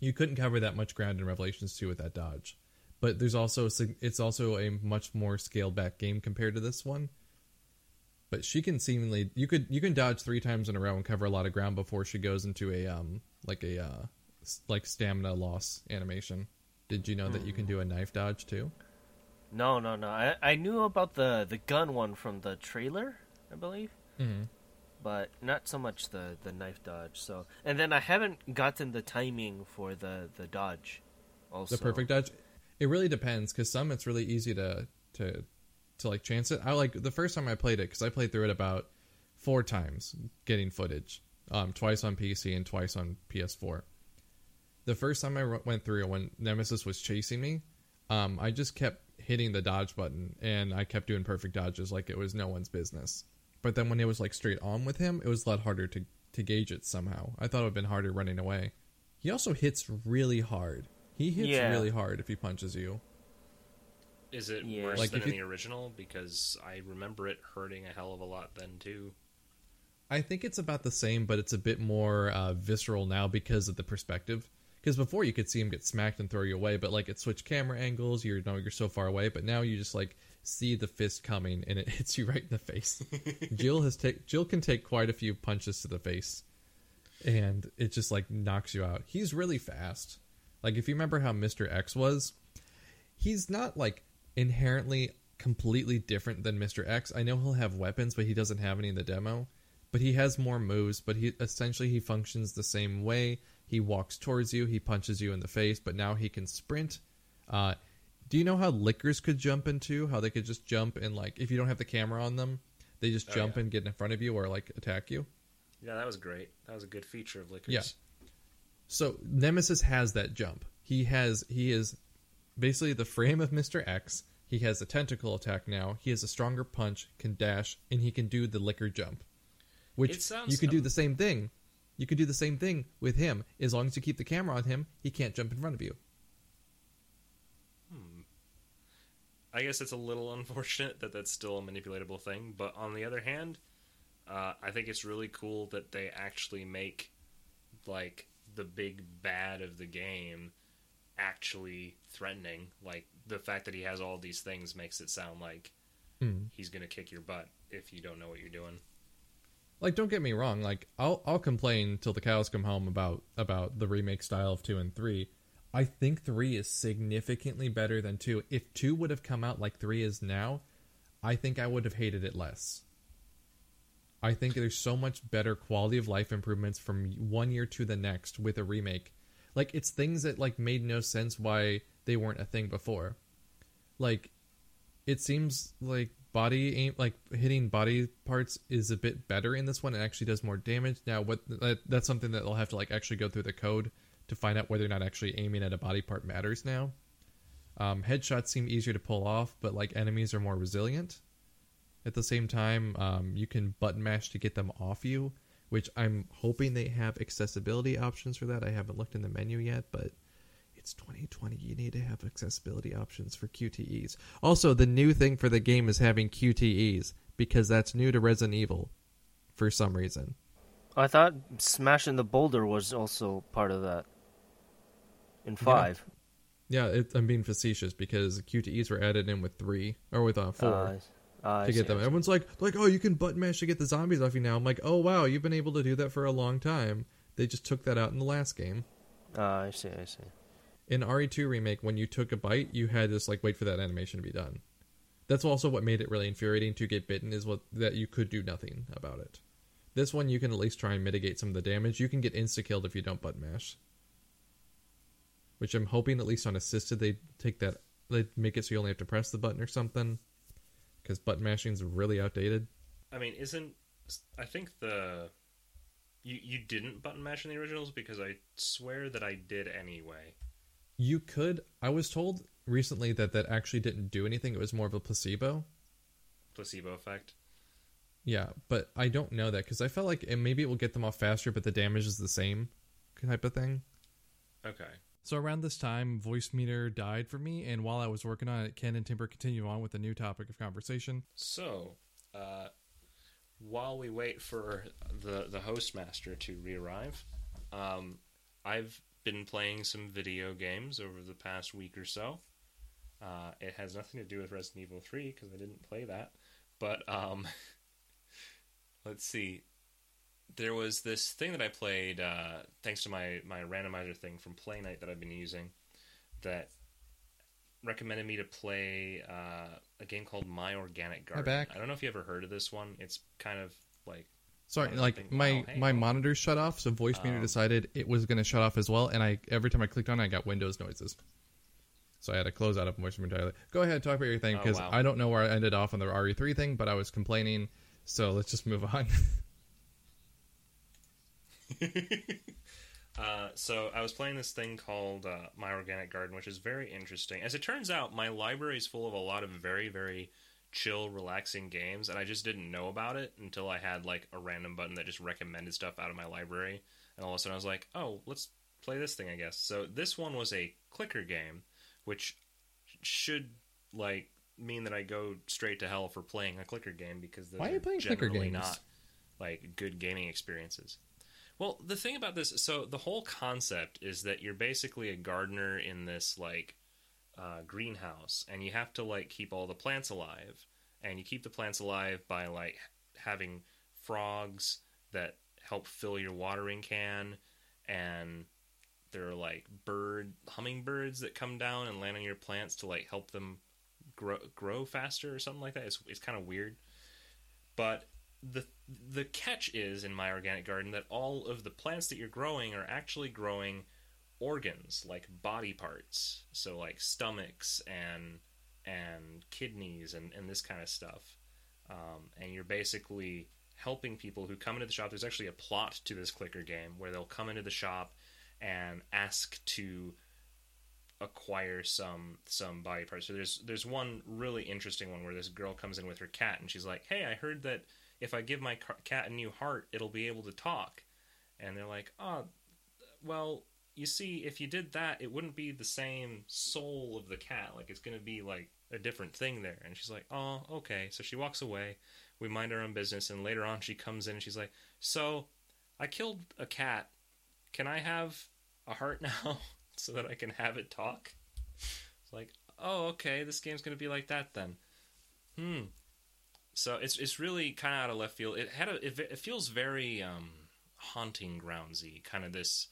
You couldn't cover that much ground in Revelations 2 with that dodge. But there's also it's also a much more scaled back game compared to this one but she can seemingly you could you can dodge three times in a row and cover a lot of ground before she goes into a um like a uh like stamina loss animation Did you know that you can do a knife dodge too? No, no, no. I I knew about the the gun one from the trailer, I believe, Mm-hmm. But not so much the the knife dodge. So, and then I haven't gotten the timing for the the dodge. Also, The perfect dodge. It really depends because some it's really easy to to to like chance it. I like the first time I played it because I played through it about four times, getting footage, um, twice on PC and twice on PS4. The first time I went through when Nemesis was chasing me, um, I just kept hitting the dodge button and I kept doing perfect dodges like it was no one's business. But then when it was like straight on with him, it was a lot harder to to gauge it somehow. I thought it would have been harder running away. He also hits really hard. He hits Yeah. really hard if he punches you. Is it Yeah. worse Like, than in you- the original? Because I remember it hurting a hell of a lot then too. I think it's about the same, but it's a bit more uh, visceral now because of the perspective. Because before you could see him get smacked and throw you away, but like it switched camera angles. You know you're so far away, but now you just like see the fist coming and it hits you right in the face. Jill has take Jill can take quite a few punches to the face, and it just like knocks you out. He's really fast. Like if you remember how Mister X was, he's not like inherently completely different than Mr. X. I know he'll have weapons, but he doesn't have any in the demo. But he has more moves, but he essentially he functions the same way. He walks towards you, he punches you in the face, but now he can sprint. Uh, do you know how lickers could jump into? How they could just jump and like if you don't have the camera on them, they just Oh, jump yeah. and get in front of you or like attack you. Yeah, that was great. That was a good feature of Lickers. Yeah. So Nemesis has that jump. He has he is basically the frame of Mr. X. He has a tentacle attack now. He has a stronger punch, can dash, and he can do the licker jump. Which sounds- you can do the same thing. You can do the same thing with him as long as you keep the camera on him. He can't jump in front of you. I guess it's a little unfortunate that that's still a manipulatable thing, but on the other hand, uh, I think it's really cool that they actually make like the big bad of the game actually threatening. Like the fact that he has all these things makes it sound like Hmm. he's gonna kick your butt if you don't know what you're doing. Like, don't get me wrong. Like, I'll I'll complain till the cows come home about about the remake style of two and three. I think three is significantly better than two. If two would have come out like three is now, I think I would have hated it less. I think there's so much better quality of life improvements from one year to the next with a remake. Like it's things that like made no sense why they weren't a thing before. Like it seems like body aim like hitting body parts is a bit better in this one. It actually does more damage. Now what that, that's something that they'll have to like actually go through the code to find out whether or not actually aiming at a body part matters now. Um, headshots seem easier to pull off but like enemies are more resilient. At the same time um, you can button mash to get them off you which i'm hoping they have accessibility options for that. I haven't looked in the menu yet but it's 2020. You need to have accessibility options for QTEs. Also, the new thing for the game is having QTEs because that's new to Resident Evil for some reason. I thought smashing the boulder was also part of that. In five, Yeah, it, I'm being facetious because QTEs were added in with three or with uh, four Uh, uh, to get them. Everyone's like, like, oh, you can button mash to get the zombies off you now. I'm like, oh wow, you've been able to do that for a long time. They just took that out in the last game. Uh, I see. I see. In RE2 remake, when you took a bite, you had this like wait for that animation to be done. That's also what made it really infuriating to get bitten is what that you could do nothing about it. This one you can at least try and mitigate some of the damage. You can get insta killed if you don't button mash. Which I'm hoping at least on assisted they take that they make it so you only have to press the button or something. Because button mashing's really outdated. I mean, isn't I think the you you didn't button mash in the originals because I swear that I did anyway. You could I was told recently that that actually didn't do anything, it was more of a placebo. Placebo effect. Yeah, but I don't know that because I felt like it, maybe it will get them off faster, but the damage is the same type of thing. Okay. So around this time, Voicemeeter died for me, and while I was working on it, Ken and Timber continue on with a new topic of conversation. So, uh, while we wait for the the host master to re-arrive, um, I've been playing some video games over the past week or so. Uh, it has nothing to do with Resident Evil Three because I didn't play that, but um, let's see. There was this thing that I played uh, thanks to my my randomizer thing from Play Night that I've been using that recommended me to play uh, a game called My Organic Garden. I don't know if you ever heard of this one. It's kind of like Sorry, like my hey, my oh. monitor shut off, so Voicemeeter Oh. decided it was going to shut off as well, and I every time I clicked on, it, I got Windows noises. So I had to close out of Voicemeeter entirely. Go ahead, talk about your thing Oh, because wow. I don't know where I ended off on the RE3 thing, but I was complaining. So let's just move on. Uh, so I was playing this thing called uh, My Organic Garden, which is very interesting. As it turns out, my library is full of a lot of very, very chill, relaxing games, and I just didn't know about it until I had like a random button that just recommended stuff out of my library, and all of a sudden I was like, "Oh, let's play this thing." I guess. So this one was a clicker game, which should like mean that I go straight to hell for playing a clicker game because those Why are you playing clicker games? not like good gaming experiences. Well, the thing about this, so the whole concept is that you're basically a gardener in this like uh, greenhouse, and you have to like keep all the plants alive, and you keep the plants alive by like having frogs that help fill your watering can, and there are like bird hummingbirds that come down and land on your plants to like help them grow grow faster or something like that. It's it's kind of weird, but the the catch is in my organic garden that all of the plants that you're growing are actually growing organs like body parts so like stomachs and and kidneys and, and this kind of stuff um, and you're basically helping people who come into the shop there's actually a plot to this clicker game where they'll come into the shop and ask to acquire some some body parts. So there's there's one really interesting one where this girl comes in with her cat and she's like, "Hey, I heard that if I give my cat a new heart, it'll be able to talk." And they're like, "Oh, well, you see, if you did that, it wouldn't be the same soul of the cat. Like it's going to be like a different thing there." And she's like, "Oh, okay." So she walks away. We mind our own business, and later on, she comes in and she's like, "So, I killed a cat. Can I have a heart now so that I can have it talk?" It's like, "Oh, okay. This game's going to be like that then." Hmm. So it's it's really kind of out of left field. It had a it, it feels very um, haunting groundsy, kind of this.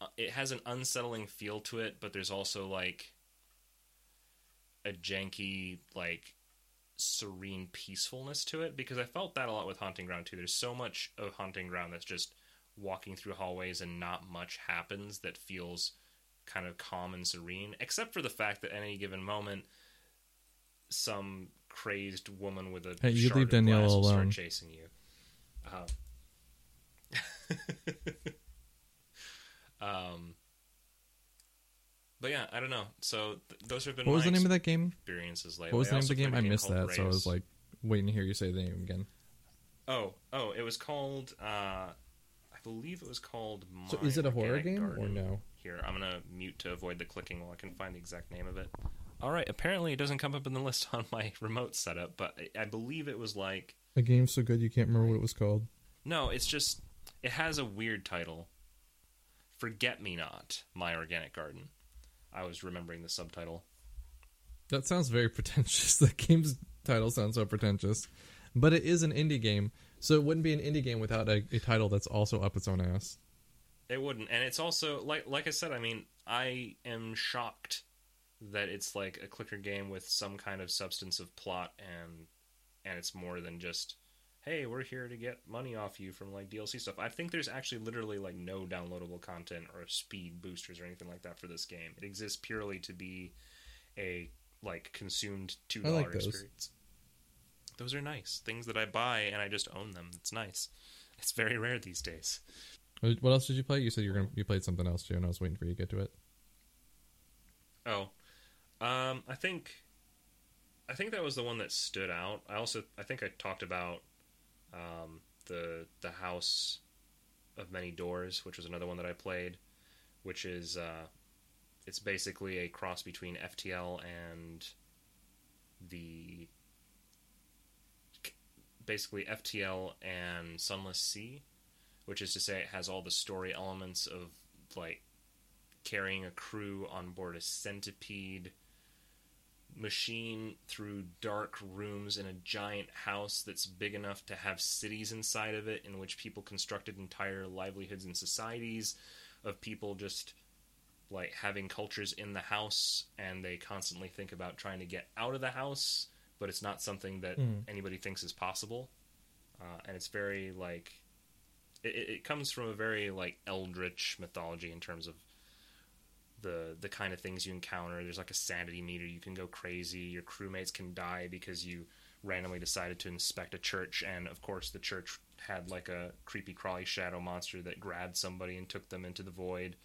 Uh, it has an unsettling feel to it, but there's also like a janky like serene peacefulness to it because I felt that a lot with Haunting Ground too. There's so much of Haunting Ground that's just walking through hallways and not much happens that feels kind of calm and serene, except for the fact that at any given moment, some crazed woman with a Hey, you leave Daniella will start chasing you. Uh, um, but yeah, I don't know. So th- those have been what was the name of that game? experiences lately. What was the name of the game? I missed that, so I was like waiting to hear you say the name again. Oh, oh, it was called. Uh, I believe it was called. So My is it a horror game or no? Here, I'm gonna mute to avoid the clicking while I can find the exact name of it. All right. Apparently, it doesn't come up in the list on my remote setup, but I, I believe it was like. A game so good you can't remember what it was called. No, it's just. It has a weird title. Forget Me Not, My Organic Garden. I was remembering the subtitle. That sounds very pretentious. The game's title sounds so pretentious, but it is an indie game, so it wouldn't be an indie game without a, a title that's also up its own ass. It wouldn't, and it's also like like I said. I mean, I am shocked that it's like a clicker game with some kind of substance of plot, and and it's more than just, hey, we're here to get money off you from like DLC stuff. I think there's actually literally like no downloadable content or speed boosters or anything like that for this game. It exists purely to be a like consumed two dollar like experience. Those are nice things that I buy and I just own them. It's nice. It's very rare these days. What what else did you play? You said you were gonna, you played something else too, and I was waiting for you to get to it. Oh, um, I think, I think that was the one that stood out. I also, I think I talked about um, the the House of Many Doors, which was another one that I played, which is uh, it's basically a cross between FTL and the basically FTL and Sunless Sea, which is to say it has all the story elements of like carrying a crew on board a centipede machine through dark rooms in a giant house that's big enough to have cities inside of it in which people constructed entire livelihoods and societies of people just like having cultures in the house and they constantly think about trying to get out of the house, but it's not something that Mm. anybody thinks is possible. Uh, and it's very like it, it it comes from a very like eldritch mythology in terms of the the kind of things you encounter. There's like a sanity meter. You can go crazy. Your crewmates can die because you randomly decided to inspect a church, and of course the church had like a creepy crawly shadow monster that grabbed somebody and took them into the void.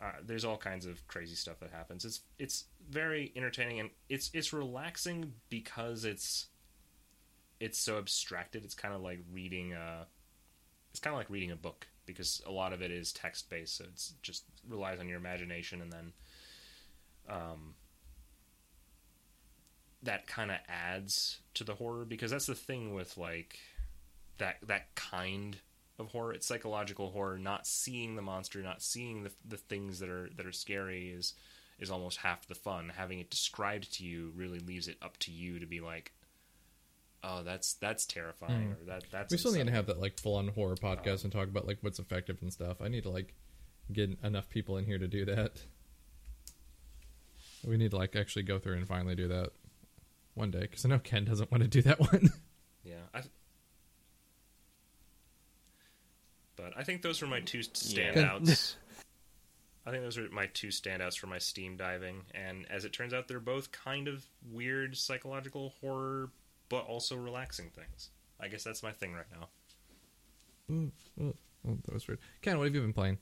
Uh, there's all kinds of crazy stuff that happens. It's it's very entertaining and it's it's relaxing because it's it's so abstracted. It's kind of like reading a it's kind of like reading a book because a lot of it is text based, so it's just relies on your imagination and then um that kind of adds to the horror because that's the thing with like that that kind of horror. It's psychological horror. Not seeing the monster not seeing the, the things that are that are scary is is almost half the fun. Having it described to you really leaves it up to you to be like oh that's that's terrifying hmm. or that that's We still need to unsettling. have that like full on horror podcast and talk about like what's effective and stuff. I need to like get enough people in here to do that. We need to like actually go through and finally do that one day because I know Ken doesn't want to do that one. Yeah, I. But I think those were my two Yeah. standouts. I think those were my two standouts for my Steam diving, and as it turns out, they're both kind of weird psychological horror, but also relaxing things. I guess that's my thing right now. oh, that was weird. Ken, what have you been playing?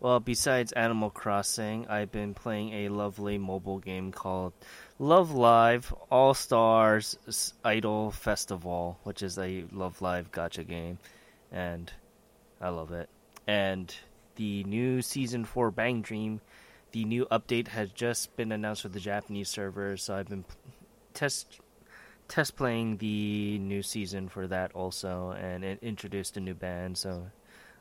Well, besides Animal Crossing, I've been playing a lovely mobile game called Love Live All Stars Idol Festival, which is a Love Live gacha game, and I love it. And the new season for Bang Dream, the new update has just been announced for the Japanese server, so I've been p- test test playing the new season for that also, and it introduced a new band, so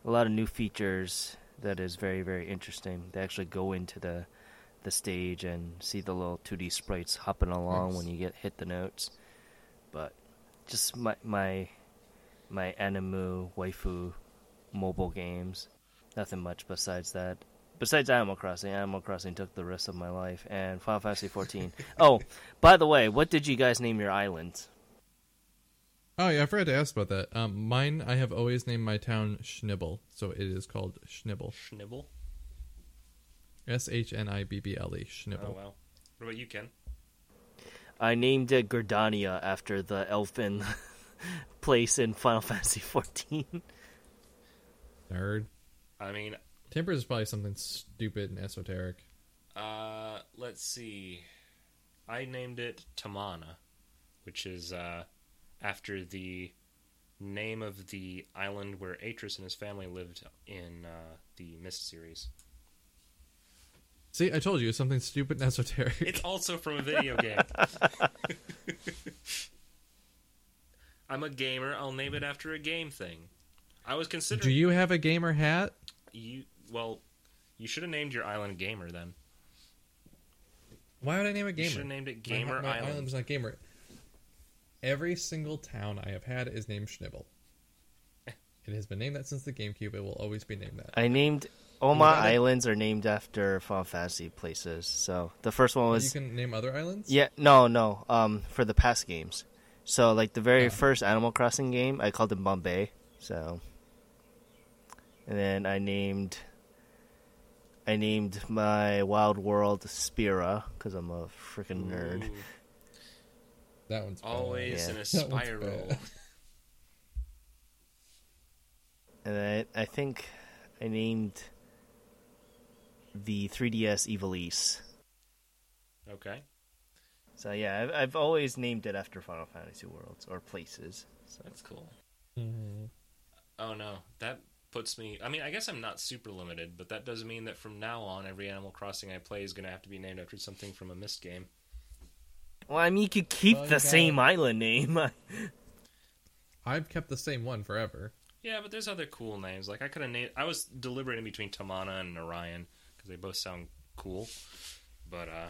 a lot of new features that is very very interesting. They actually go into the the stage and see the little 2D sprites hopping along Nice. when you get hit the notes. But just my my my animu waifu mobile games. Nothing much besides that. Besides Animal Crossing, Animal Crossing took the rest of my life, and Final Fantasy 14. oh, by the way, what did you guys name your islands? Oh yeah, I forgot to ask about that. Um, mine, I have always named my town Schnibble, so it is called Schnibble. Schnibble. S H N I B B L E. Schnibble. Oh wow. What about you, Ken? I named it Gridania after the elfin place in Final Fantasy 14. Nerd. I mean, Timbers is probably something stupid and esoteric. uh, let's see. I named it Tomahna, which is uh, after the name of the island where Atrus and his family lived in uh, the Myst series. See, I told you it's something stupid and esoteric. It's also from a video game. I'm a gamer. I'll name it after a game thing. I was considering. Do you have a gamer hat? you. Well, you should have named your island Gamer then. Why would I name it You should gamer? have named it My- Gamer my, Island. island's not gamer. Every single town I have had is named Schnibble. It has been named that since the GameCube. It will always be named that. I named all my islands are named after Final Fantasy places. So the first one was. you can name other islands. yeah, no, no, um, for the past games. So like the very Oh. first Animal Crossing game, I called it Bombay. So, and then I named, I named my Wild World Spira because I'm a freaking nerd. That one's bad. always Yeah. in a spiral. And I, I think I named the 3DS Ivalice. Okay. So yeah, I've, I've always named it after Final Fantasy worlds or places. So That's cool. Mhm. Oh no, that puts me. I mean, I guess I'm not super limited, but that doesn't mean that from now on, every Animal Crossing I play is going to have to be named after something from a Myst game. well, I mean, you could keep Well, you the gotta- same island name. I've kept the same one forever. Yeah, but there's other cool names. Like I could have named. I was deliberating between Tomahna and Orion because they both sound cool. But uh,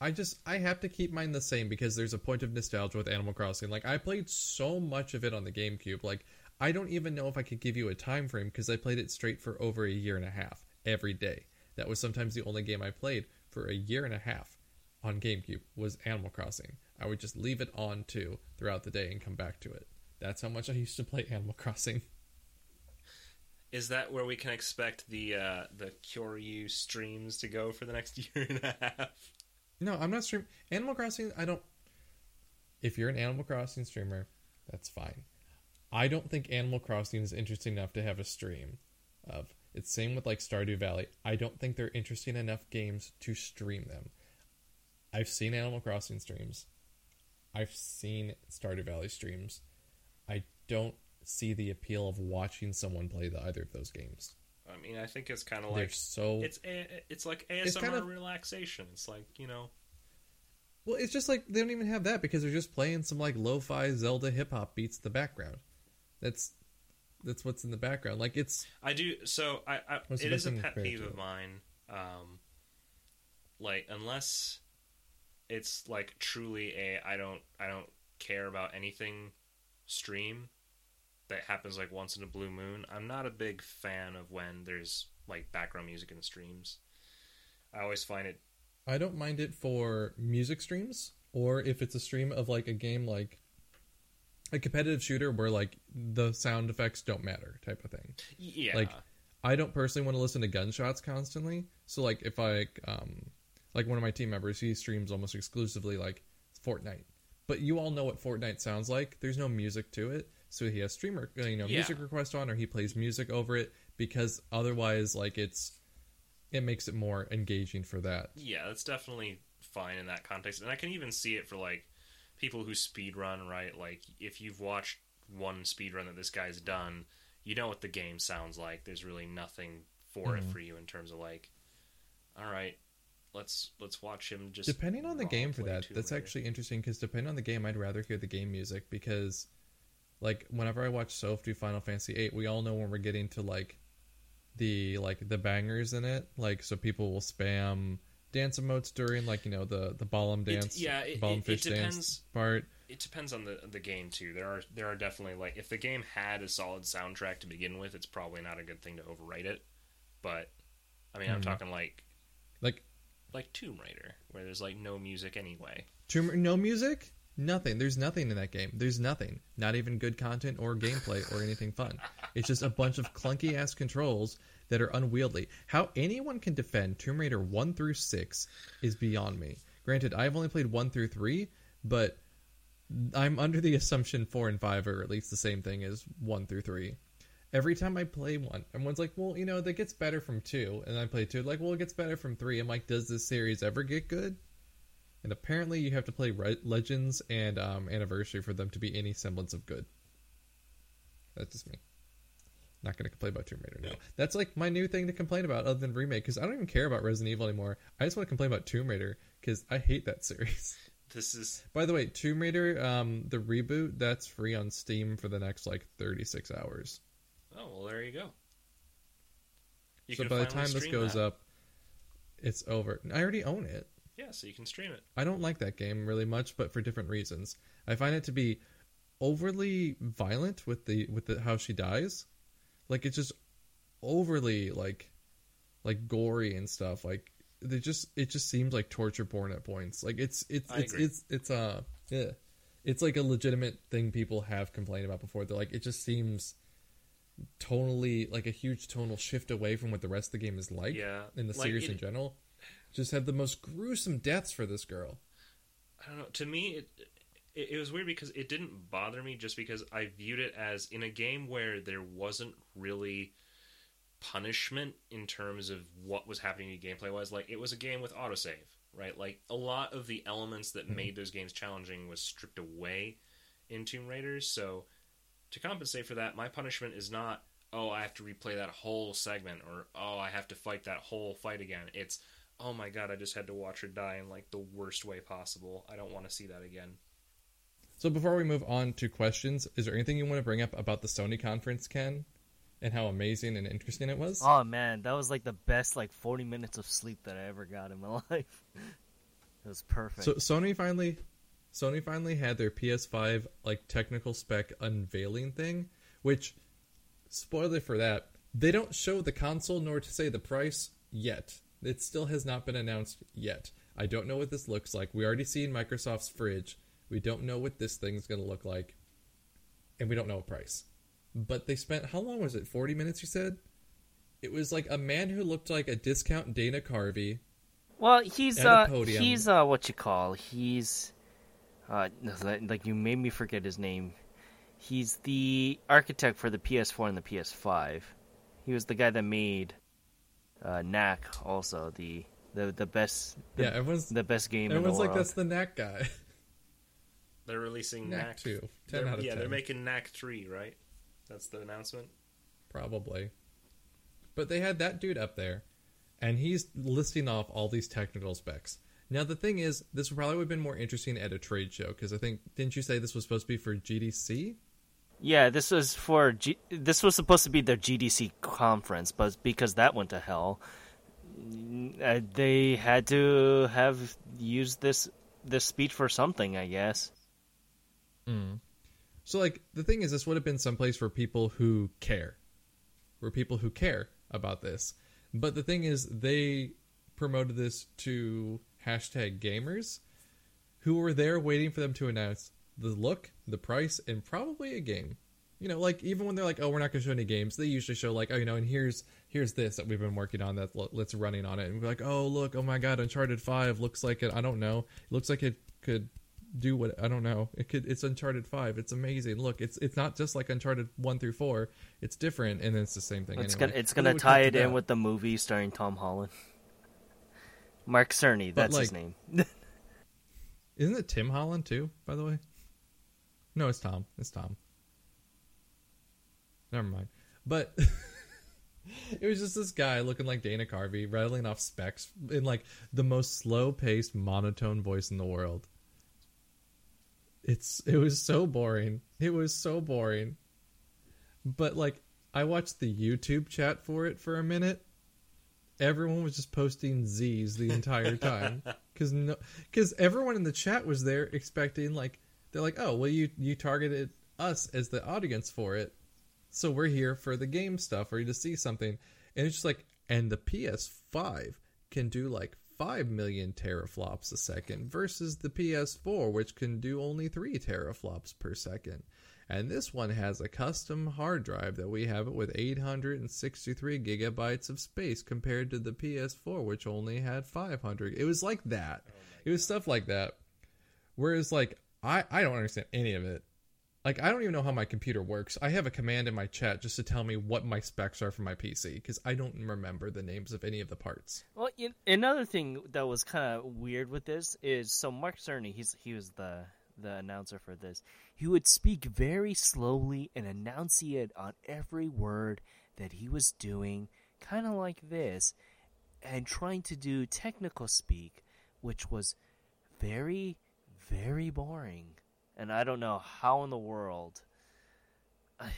I just I have to keep mine the same because there's a point of nostalgia with Animal Crossing. Like I played so much of it on the GameCube. Like I don't even know if I could give you a time frame because I played it straight for over a year and a half every day. that was sometimes the only game I played for a year and a half on GameCube was Animal Crossing. I would just leave it on too throughout the day and come back to it. That's how much I used to play Animal Crossing. Is that where we can expect the uh, the Kyoryu streams to go for the next year and a half? No, I'm not stream Animal Crossing. I don't. If you're an Animal Crossing streamer, that's fine. I don't think Animal Crossing is interesting enough to have a stream of. It's same with like Stardew Valley. I don't think they're interesting enough games to stream them. I've seen Animal Crossing streams. I've seen Stardew Valley streams. I don't see the appeal of watching someone play the, either of those games. I mean, I think it's kind of like They're so it's it's like ASMR It's kind of- relaxation. It's like you know, Well, it's just like they don't even have that because they're just playing some like lo-fi Zelda hip hop beats in the background. That's that's what's in the background. Like it's I do. So I, I it is a pet peeve of mine. Um, like unless it's like truly a I don't I don't care about anything stream that happens like once in a blue moon. I'm not a big fan of when there's like background music in the streams. I always find it I don't mind it for music streams or if it's a stream of like a game like a competitive shooter where like the sound effects don't matter type of thing. yeah Like I don't personally want to listen to gunshots constantly. So like if I um like one of my team members, he streams almost exclusively like Fortnite. But you all know what Fortnite sounds like. There's no music to it. So he has streamer uh, you know Yeah. music request on or he plays music over it because otherwise like it's it makes it more engaging for that. Yeah, that's definitely fine in that context. And I can even see it for like people who speed run, right? Like if you've watched one speed run that this guy's done, you know what the game sounds like. There's really nothing for it Mhm. for you in terms of like all right, let's let's watch him just depending on the game for that that's Raider. actually interesting because depending on the game i'd rather hear the game music because like whenever i watch soph do final fantasy 8 we all know when we're getting to like the like the bangers in it like so people will spam dance emotes during like you know the the Balamb It- dance yeah, it- Balamb it- it fish dance part it depends on the the game too. There are there are definitely like if the game had a solid soundtrack to begin with, it's probably not a good thing to overwrite it. But I mean, I'm Mhm. talking like like like Tomb Raider, where there's like no music anyway. Tomb- Raider, no music nothing there's nothing in that game there's nothing not even good content or gameplay or anything fun it's just a bunch of clunky ass controls that are unwieldy. How anyone can defend tomb raider 1 through 6 is beyond me. Granted i've only played 1 through 3 but i'm under the assumption 4 and 5 are at least the same thing as 1 through 3 every time i play one everyone's like well you know that gets better from 2 and i play 2 like well it gets better from 3 i'm like does this series ever get good? And apparently, you have to play Re- Legends and um, Anniversary for them to be any semblance of good. That's just me. Not going to complain about Tomb Raider now. That's like my new thing to complain about, other than remake, because I don't even care about Resident Evil anymore. I just want to complain about Tomb Raider because I hate that series. This is By the way, Tomb Raider, um, the reboot, that's free on Steam for the next like 36 hours. oh well, there you go. You so can by the finally time this stream goes that. up, it's over. I already own it. yeah, so you can stream it. I don't like that game really much, but for different reasons. I find it to be overly violent with the with the how she dies. Like it's just overly like like gory and stuff. Like they just it just seems like torture porn at points. Like it's it's I it's agree. it's it's uh yeah. It's like a legitimate thing people have complained about before. They're like it just seems tonally like a huge tonal shift away from what the rest of the game is like Yeah, in the like, series it- in general. Just had the most gruesome deaths for this girl. I don't know. To me, it, it it was weird because it didn't bother me just because I viewed it as in a game where there wasn't really punishment in terms of what was happening in gameplay wise. Like it was a game with autosave, right? Like a lot of the elements that mm-hmm. made those games challenging was stripped away in Tomb Raiders. So to compensate for that, my punishment is not oh I have to replay that whole segment or oh I have to fight that whole fight again. It's oh my god, I just had to watch her die in like the worst way possible. I don't want to see that again. So before we move on to questions, is there anything you want to bring up about the Sony conference, Ken, and how amazing and interesting it was? Oh man, that was like the best like 40 minutes of sleep that I ever got in my life. It was perfect. So Sony finally, Sony finally had their PS5 like technical spec unveiling thing, which, spoiler for that, they don't show the console nor to say the price yet. It still has not been announced yet. I don't know what this looks like. We already seen Microsoft's fridge. We don't know what this thing's going to look like. And we don't know a price. But they spent how long was it? 40 minutes you said? It was like a man who looked like a discount Dana Carvey. Well, he's uh podium. he's uh what you call he's uh like you made me forget his name. He's the architect for the PS4 and the PS5. He was the guy that made uh Knack also the the the best the, Yeah, everyone's the best game in the everyone's like that's the knack guy. They're releasing Knack Knack. 2. 10 They're- out of yeah, 10. they're making Knack 3, right? That's the announcement. Probably. But they had that dude up there, and he's listing off all these technical specs. Now, the thing is, this probably would have been more interesting at a trade show, because I think, didn't you say this was supposed to be for GDC? Yeah, this was for G- this was supposed to be their GDC conference, but because that went to hell, uh, they had to have used this this speech for something, I guess. Mm. So, like, the thing is, this would have been someplace for people who care, for people who care about this. But the thing is, they promoted this to hashtag gamers who were there waiting for them to announce the look, the price, and probably a game. You know, like even when they're like, "Oh, we're not going to show any games," they usually show like, "Oh, you know, and here's here's this that we've been working on that that's running on it," and we're like, "Oh, look, oh my God, Uncharted Five looks like it. I don't know, it looks like it could do what I don't know. It could. It's Uncharted Five. It's amazing. Look, it's it's not just like Uncharted One through Four. It's different, and it's the same thing. It's anyway. gonna it's gonna tie it in with the movie starring Tom Holland. Mark Cerny, that's his name. Isn't it Tim Holland too? By the way, no, it's Tom. It's Tom. Never mind. But it was just this guy looking like Dana Carvey, rattling off specs in like the most slow-paced, monotone voice in the world. It's it was so boring. It was so boring. But like I watched the YouTube chat for it for a minute. Everyone was just posting Z's the entire time because no, because everyone in the chat was there expecting like they're like, oh well, you you targeted us as the audience for it, so we're here for the game stuff or to see something, and it's just like, and the PS5 can do like five million teraflops a second versus the PS4, which can do only three teraflops per second. And this one has a custom hard drive that we have it with 863 gigabytes of space compared to the PS4, which only had 500. It was like that. Oh it was stuff like that. Whereas, like, I, I don't understand any of it. Like, I don't even know how my computer works. I have a command in my chat just to tell me what my specs are for my PC because I don't remember the names of any of the parts. Well, y- another thing that was kind of weird with this is so Mark Cerny, he's he was the the announcer for this. He would speak very slowly and enunciate on every word that he was doing, kind of like this, and trying to do technical speak, which was very very boring. And I don't know how in the world. I,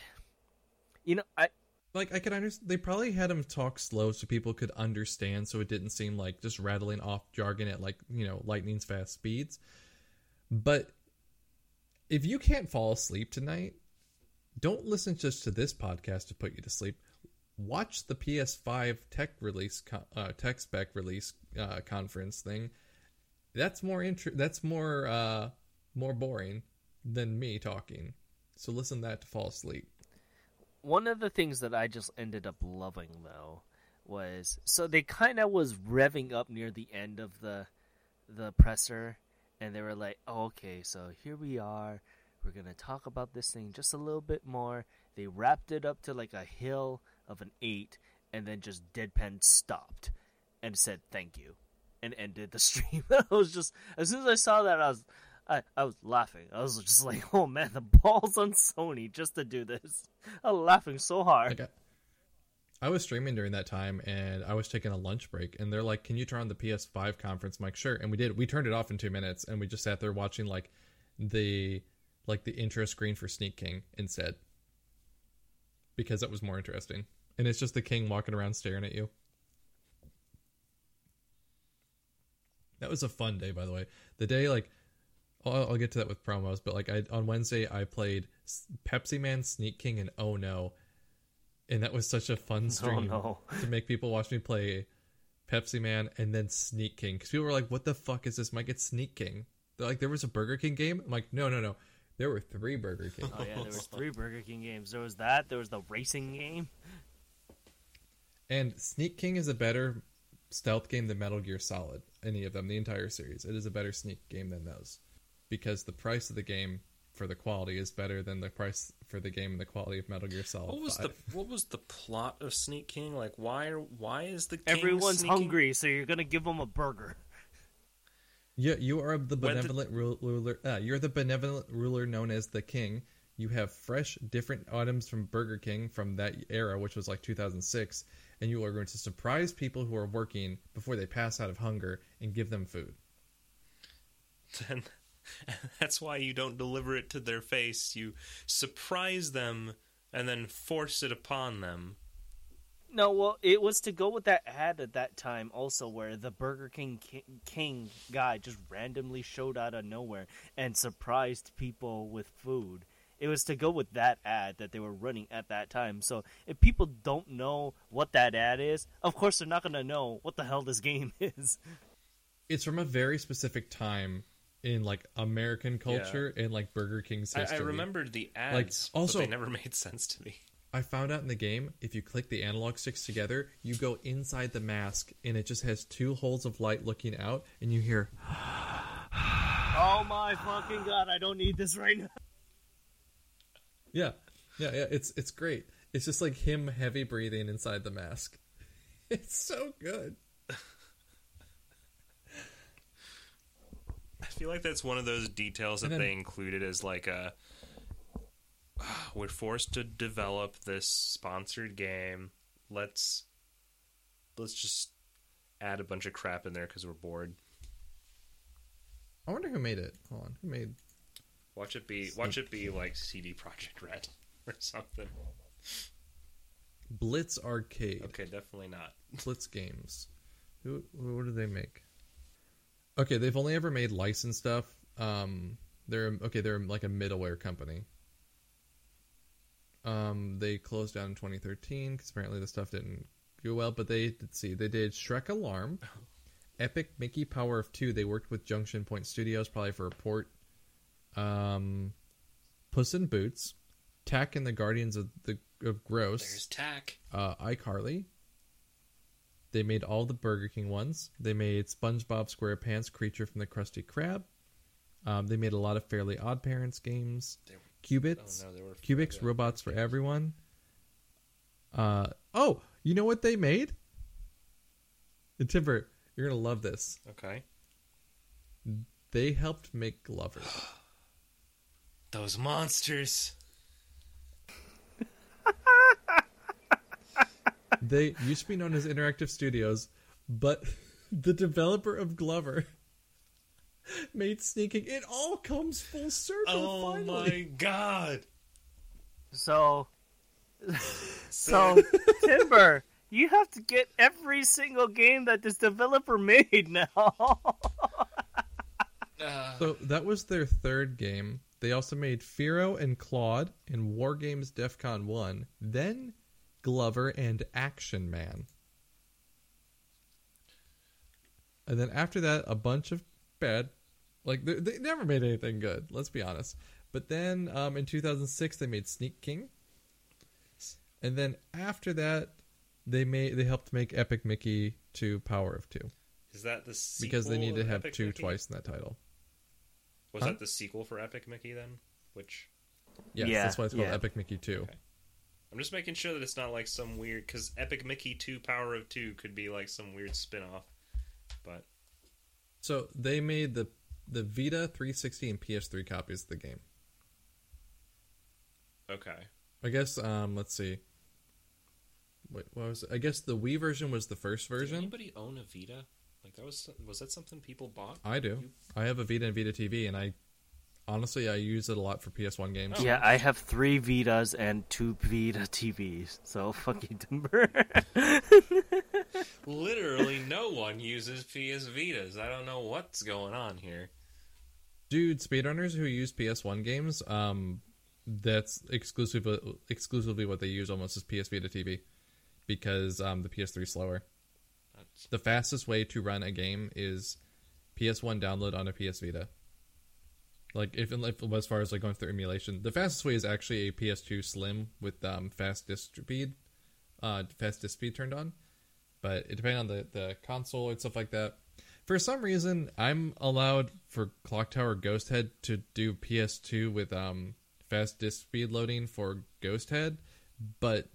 you know, I Like I could understand, they probably had him talk slow so people could understand, so it didn't seem like just rattling off jargon at like you know lightning's fast speeds. But if you can't fall asleep tonight, don't listen just to this podcast to put you to sleep. Watch the PS5 tech release, uh, tech spec release uh, conference thing. That's more inter- That's more uh, more boring than me talking. So listen to that to fall asleep. one of the things that I just ended up loving though was so they kind of was revving up near the end of the the presser and they were like, oh, "Okay, so here we are. We're going to talk about this thing just a little bit more." They wrapped it up to like a hill of an 8 and then just deadpan stopped and said, "Thank you." And ended the stream. I was just as soon as I saw that I was I, I was laughing. I was just like, "Oh man, the balls on Sony just to do this." I was laughing so hard. I, I was streaming during that time and I was taking a lunch break and they're like, "Can you turn on the PS5 conference?" I'm like, "Sure." And we did. We turned it off in 2 minutes and we just sat there watching like the like the intro screen for Sneak King instead. Because that was more interesting. And it's just the king walking around staring at you. That was a fun day by the way. The day like I'll, I'll get to that with promos, but like I on Wednesday I played Pepsi Man, Sneak King, and Oh No, and that was such a fun oh, stream no. to make people watch me play Pepsi Man, and then Sneak King. Because people were like, "What the fuck is this, Mike? It's Sneak King." They're like, "There was a Burger King game." I'm like, "No, no, no. There were three Burger King." Oh yeah, there was three Burger King games. There was that. There was the racing game. And Sneak King is a better stealth game than Metal Gear Solid. Any of them, the entire series. It is a better sneak game than those. Because the price of the game for the quality is better than the price for the game and the quality of Metal Gear Solid. What was 5. the what was the plot of Sneak King? Like, why are why is the king Everyone's sneaking- hungry, so you're gonna give them a burger. Yeah, you are the When did- benevolent ru- ruler. Uh, you're the benevolent ruler known as the King. You have fresh, different items from Burger King from that era, which was like 2006, and you are going to surprise people who are working before they pass out of hunger and give them food. Then that's why you don't deliver it to their face. You surprise them and then force it upon them. No, well, it was to go with that ad at that time also, where the Burger King King guy just randomly showed out of nowhere and surprised people with food. It was to go with that ad that they were running at that time. So if people don't know what that ad is, of course they're not going to know what the hell this game is. It's from a very specific time in like American culture and like Burger King's history. I remembered the ads, also- but they never made sense to me. I found out in the game if you click the analog sticks together, you go inside the mask and it just has two holes of light looking out, and you hear oh my fucking god, I don't need this right now. Yeah, yeah, yeah. It's it's great. It's just like him heavy breathing inside the mask. It's so good. I feel like that's one of those details that then- they included as like a. We're forced to develop this sponsored game. Let's let's just add a bunch of crap in there because we're bored. I wonder who made it. Hold on, who made? Watch it be watch it be like CD Projekt Red or something. Blitz Arcade. Okay, definitely not. Blitz Games. Who? What do they make? Okay, they've only ever made licensed stuff. Um, they're okay. They're like a middleware company. Um, they closed down in 2013 because apparently the stuff didn't go well. But they did see they did Shrek Alarm, Epic Mickey Power of Two. They worked with Junction Point Studios probably for a port. Um, Puss in Boots, Tak and the Guardians of the of Gross There's Tak. uh, iCarly. They made all the Burger King ones. They made SpongeBob SquarePants, Creature from the Krusty Krab. Um, they made a lot of Fairly Odd Parents games. They Qubits, Oh, no, Cubix, Robots for games. Everyone. Uh, oh, you know what they made? And Timber, you're gonna love this. Okay. They helped make Glover. Those monsters. They used to be known as Interactive Studios, but the developer of Glover made Sneak King. It all comes full circle. Oh finally. my god. So, so Timber, you have to get every single game that this developer made now. Uh. So that was their third game. They also made Firo and Klawd and War Games DEFCON 1, then Glover and Action Man. And then after that, a bunch of bad. Like, they, they never made anything good, let's be honest. But then um, in 2006, they made Sneak King. And then after that, they made they helped make Epic Mickey 2 Power of 2 Is that the sequel because they need to have Epic 2 Mickey? twice in that title. Was Huh? that the sequel for Epic Mickey then? Which Yes, Yeah, that's why it's called yeah. Epic Mickey 2. Okay. I'm just making sure that it's not like some weird because Epic Mickey 2 Power of 2 could be like some weird spin-off. But So they made the the Vita 360 and PS3 copies of the game. okay. I guess um let's see. Wait, what was it? I guess the Wii version was the first Did version. anybody own a Vita? Like that was was that something people bought? I do. You- I have a Vita and Vita TV and I honestly I use it a lot for PS1 games. yeah, I have three Vitas and two Vita TVs. So fuck you, Timber. Literally, no one uses PS Vitas. I don't know what's going on here. Dude, speedrunners who use PS1 games, um that's exclusive exclusively what they use almost is PS Vita TV because um the PS3 is slower. the fastest way to run a game is PS1 download on a PS Vita. Like if, if as far as like going through emulation, the fastest way is actually a PS2 Slim with um, fast disk speed, uh, fast disk speed turned on. But it depends on the the console and stuff like that. For some reason, I'm allowed for Clock Tower Ghost Head to do PS2 with um, fast disk speed loading for Ghost Head, but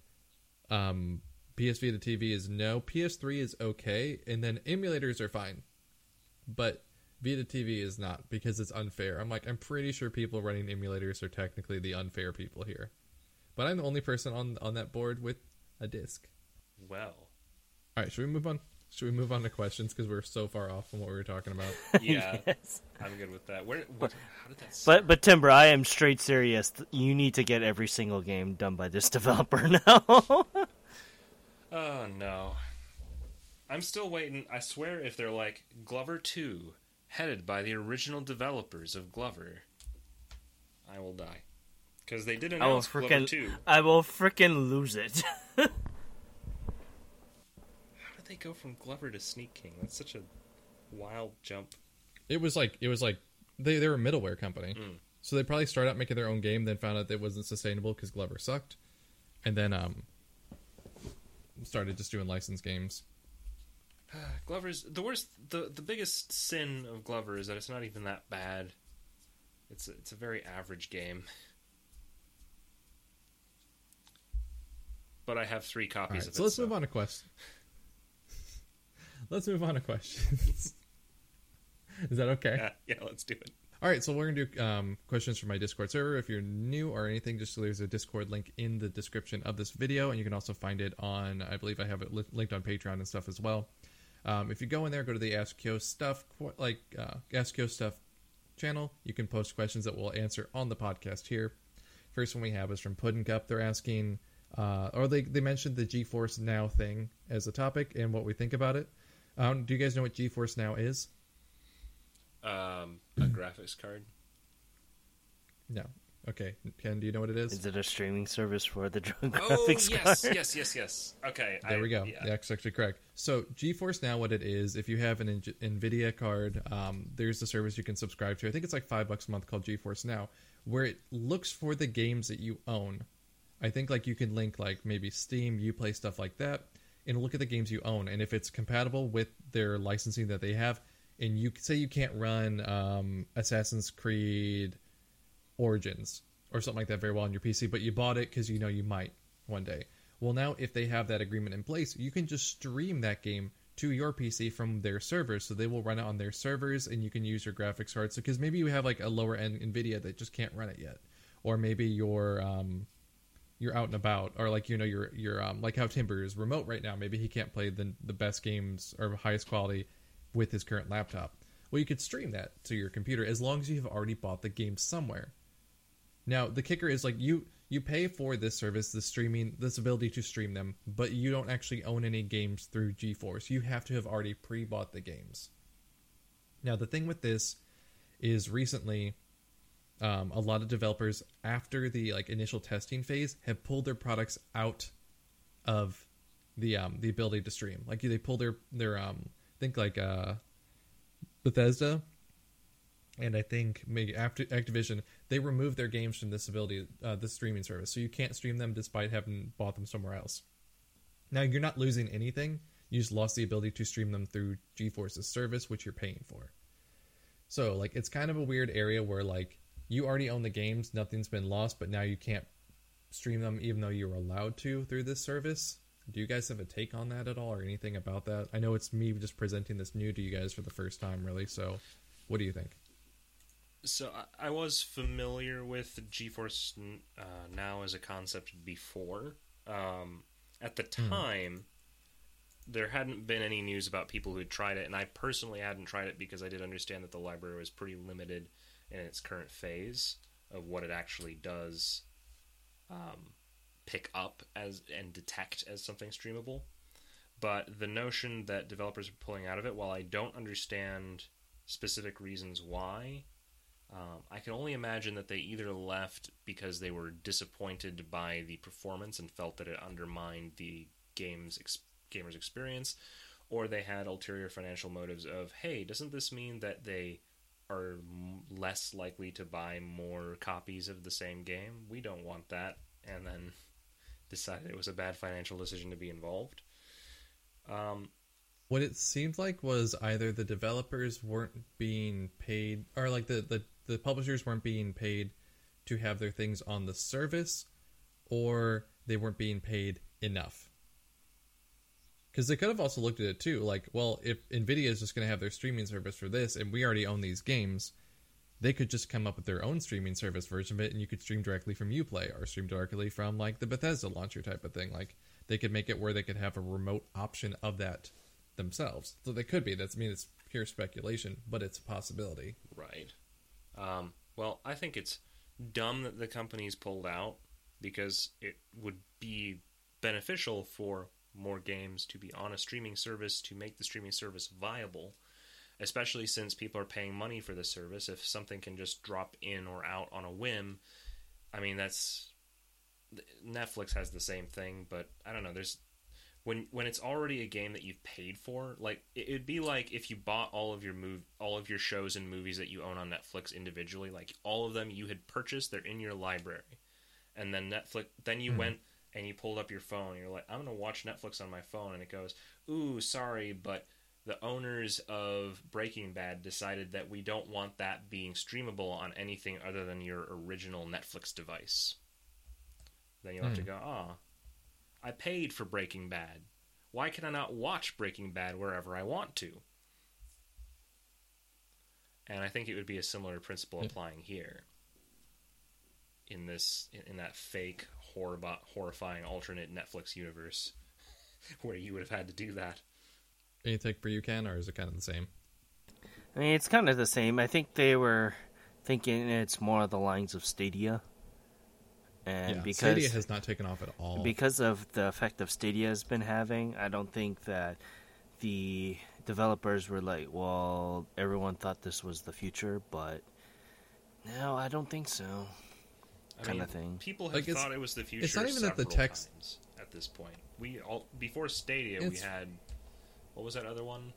um, PS Vita TV is no. PS3 is okay, and then emulators are fine, but Vita TV is not because it's unfair. I'm like, I'm pretty sure people running emulators are technically the unfair people here, but I'm the only person on on that board with a disc. Well, All right, should we move on? Should we move on to questions because we're so far off from what we were talking about? yeah, Yes. I'm good with that. Where? What, how did that? But but Timber, I am straight serious. You need to get every single game done by this developer now. Oh no. I'm still waiting. I swear if they're like Glover 2, headed by the original developers of Glover, I will die. Because they did I will announce Glover 2. I will freaking lose it. How did they go from Glover to Sneak King? That's such a wild jump. it was like it was like they they were a middleware company, so they probably started out making their own game, then found out that it wasn't sustainable because Glover sucked, and then um started just doing licensed games. Glover's the worst the the biggest sin of Glover is that it's not even that bad. It's a, it's a very average game. But I have 3 copies right, of so it. let's move on to questions. let's move on to questions. Is that okay? Yeah, yeah, let's do it. All right, so we're gonna do um, questions from my Discord server. If you're new or anything, just so there's a Discord link in the description of this video, and you can also find it on. I believe I have it li- linked on Patreon and stuff as well. Um, if you go in there, go to the Ask Kyo stuff, like uh, Ask Kyo stuff channel. You can post questions that we'll answer on the podcast here. First one we have is from Pudding Cup. They're asking, uh, or they they mentioned the GeForce Now thing as a topic and what we think about it. Um, do you guys know what GeForce Now is? Um, a graphics card. No. Okay, Ken, do you know what it is? Is it a streaming service for the drug Oh graphics yes, card? yes, yes, yes. Okay, There I- we go. Yeah. That's actually correct. So GeForce Now, what it is, if you have an N- NVIDIA card, um, there's a service you can subscribe to. I think it's like five bucks a month called GeForce Now, where it looks for the games that you own. I think like you can link like maybe Steam, UPlay stuff like that, and look at the games you own, and if it's compatible with their licensing that they have, and you say you can't run um, Assassin's Creed Origins or something like that very well on your PC, but you bought it because you know you might one day. Well, now if they have that agreement in place, you can just stream that game to your PC from their servers, so they will run it on their servers, and you can use your graphics card. So, because maybe you have like a lower end NVIDIA that just can't run it yet, or maybe you're um, you're out and about, or like you know you're you're um, like how Timber is remote right now. Maybe he can't play the the best games or highest quality with his current laptop. Well, you could stream that to your computer as long as you have already bought the game somewhere. Now, the kicker is like you you pay for this service, the streaming, this ability to stream them, but you don't actually own any games through GeForce. You have to have already pre-bought the games. Now, the thing with this is recently um, a lot of developers after the like initial testing phase have pulled their products out of the um the ability to stream. Like they pull their their um think like uh Bethesda and I think maybe after Activision they removed their games from this ability uh, this streaming service, so you can't stream them despite having bought them somewhere else. Now you're not losing anything; you just lost the ability to stream them through GeForce's service, which you're paying for. So like it's kind of a weird area where like you already own the games, nothing's been lost, but now you can't stream them even though you're allowed to through this service. Do you guys have a take on that at all or anything about that? I know it's me just presenting this new to you guys for the first time really, so what do you think? So I, I was familiar with GeForce uh, Now as a concept before. Um, at the time, there hadn't been any news about people who had tried it, and I personally hadn't tried it because I did understand that the library was pretty limited in its current phase of what it actually does um, pick up as and detect as something streamable. But the notion that developers are pulling out of it, while I don't understand specific reasons why, um, I can only imagine that they either left because they were disappointed by the performance and felt that it undermined the game's ex- gamer's experience, or they had ulterior financial motives of, hey, doesn't this mean that they are less likely to buy more copies of the same game? We don't want that, and then decided it was a bad financial decision to be involved. Um, What it seemed like was either the developers weren't being paid, or like the, the, the publishers weren't being paid to have their things on the service, or they weren't being paid enough. Because they could have also looked at it too, like, well, if Nvidia is just going to have their streaming service for this, and we already own these games, they could just come up with their own streaming service version of it, and you could stream directly from UPlay or stream directly from like the Bethesda launcher type of thing. Like, they could make it where they could have a remote option of that themselves. So they could be. That's I mean, it's pure speculation, but it's a possibility. Right. Um, well, I think it's dumb that the companies pulled out because it would be beneficial for more games to be on a streaming service to make the streaming service viable, especially since people are paying money for the service. If something can just drop in or out on a whim, I mean, that's. Netflix has the same thing, but I don't know. There's when when it's already a game that you've paid for, like it- it'd be like if you bought all of your move all of your shows and movies that you own on Netflix individually, like all of them you had purchased, they're in your library, and then Netflix, then you went and you pulled up your phone, and you're like, I'm gonna watch Netflix on my phone, and it goes, ooh, sorry, but the owners of Breaking Bad decided that we don't want that being streamable on anything other than your original Netflix device. Then you'll have to go, ah, I paid for Breaking Bad. Why can I not watch Breaking Bad wherever I want to? And I think it would be a similar principle applying here. In this, in, in that fake, horribi- horrifying alternate Netflix universe, where you would have had to do that. Any take for you, Ken, or is it kind of the same? I mean, it's kind of the same. I think they were thinking it's more of the lines of Stadia, and yeah, because Stadia has not taken off at all. because of the effect of Stadia has been having, I don't think that the developers were like, well, everyone thought this was the future, but no, I don't think so. I Kinda thing. People have Like, thought it was the future. it's not even that the several text- times at this point. We all before Stadia, we had what was that other one?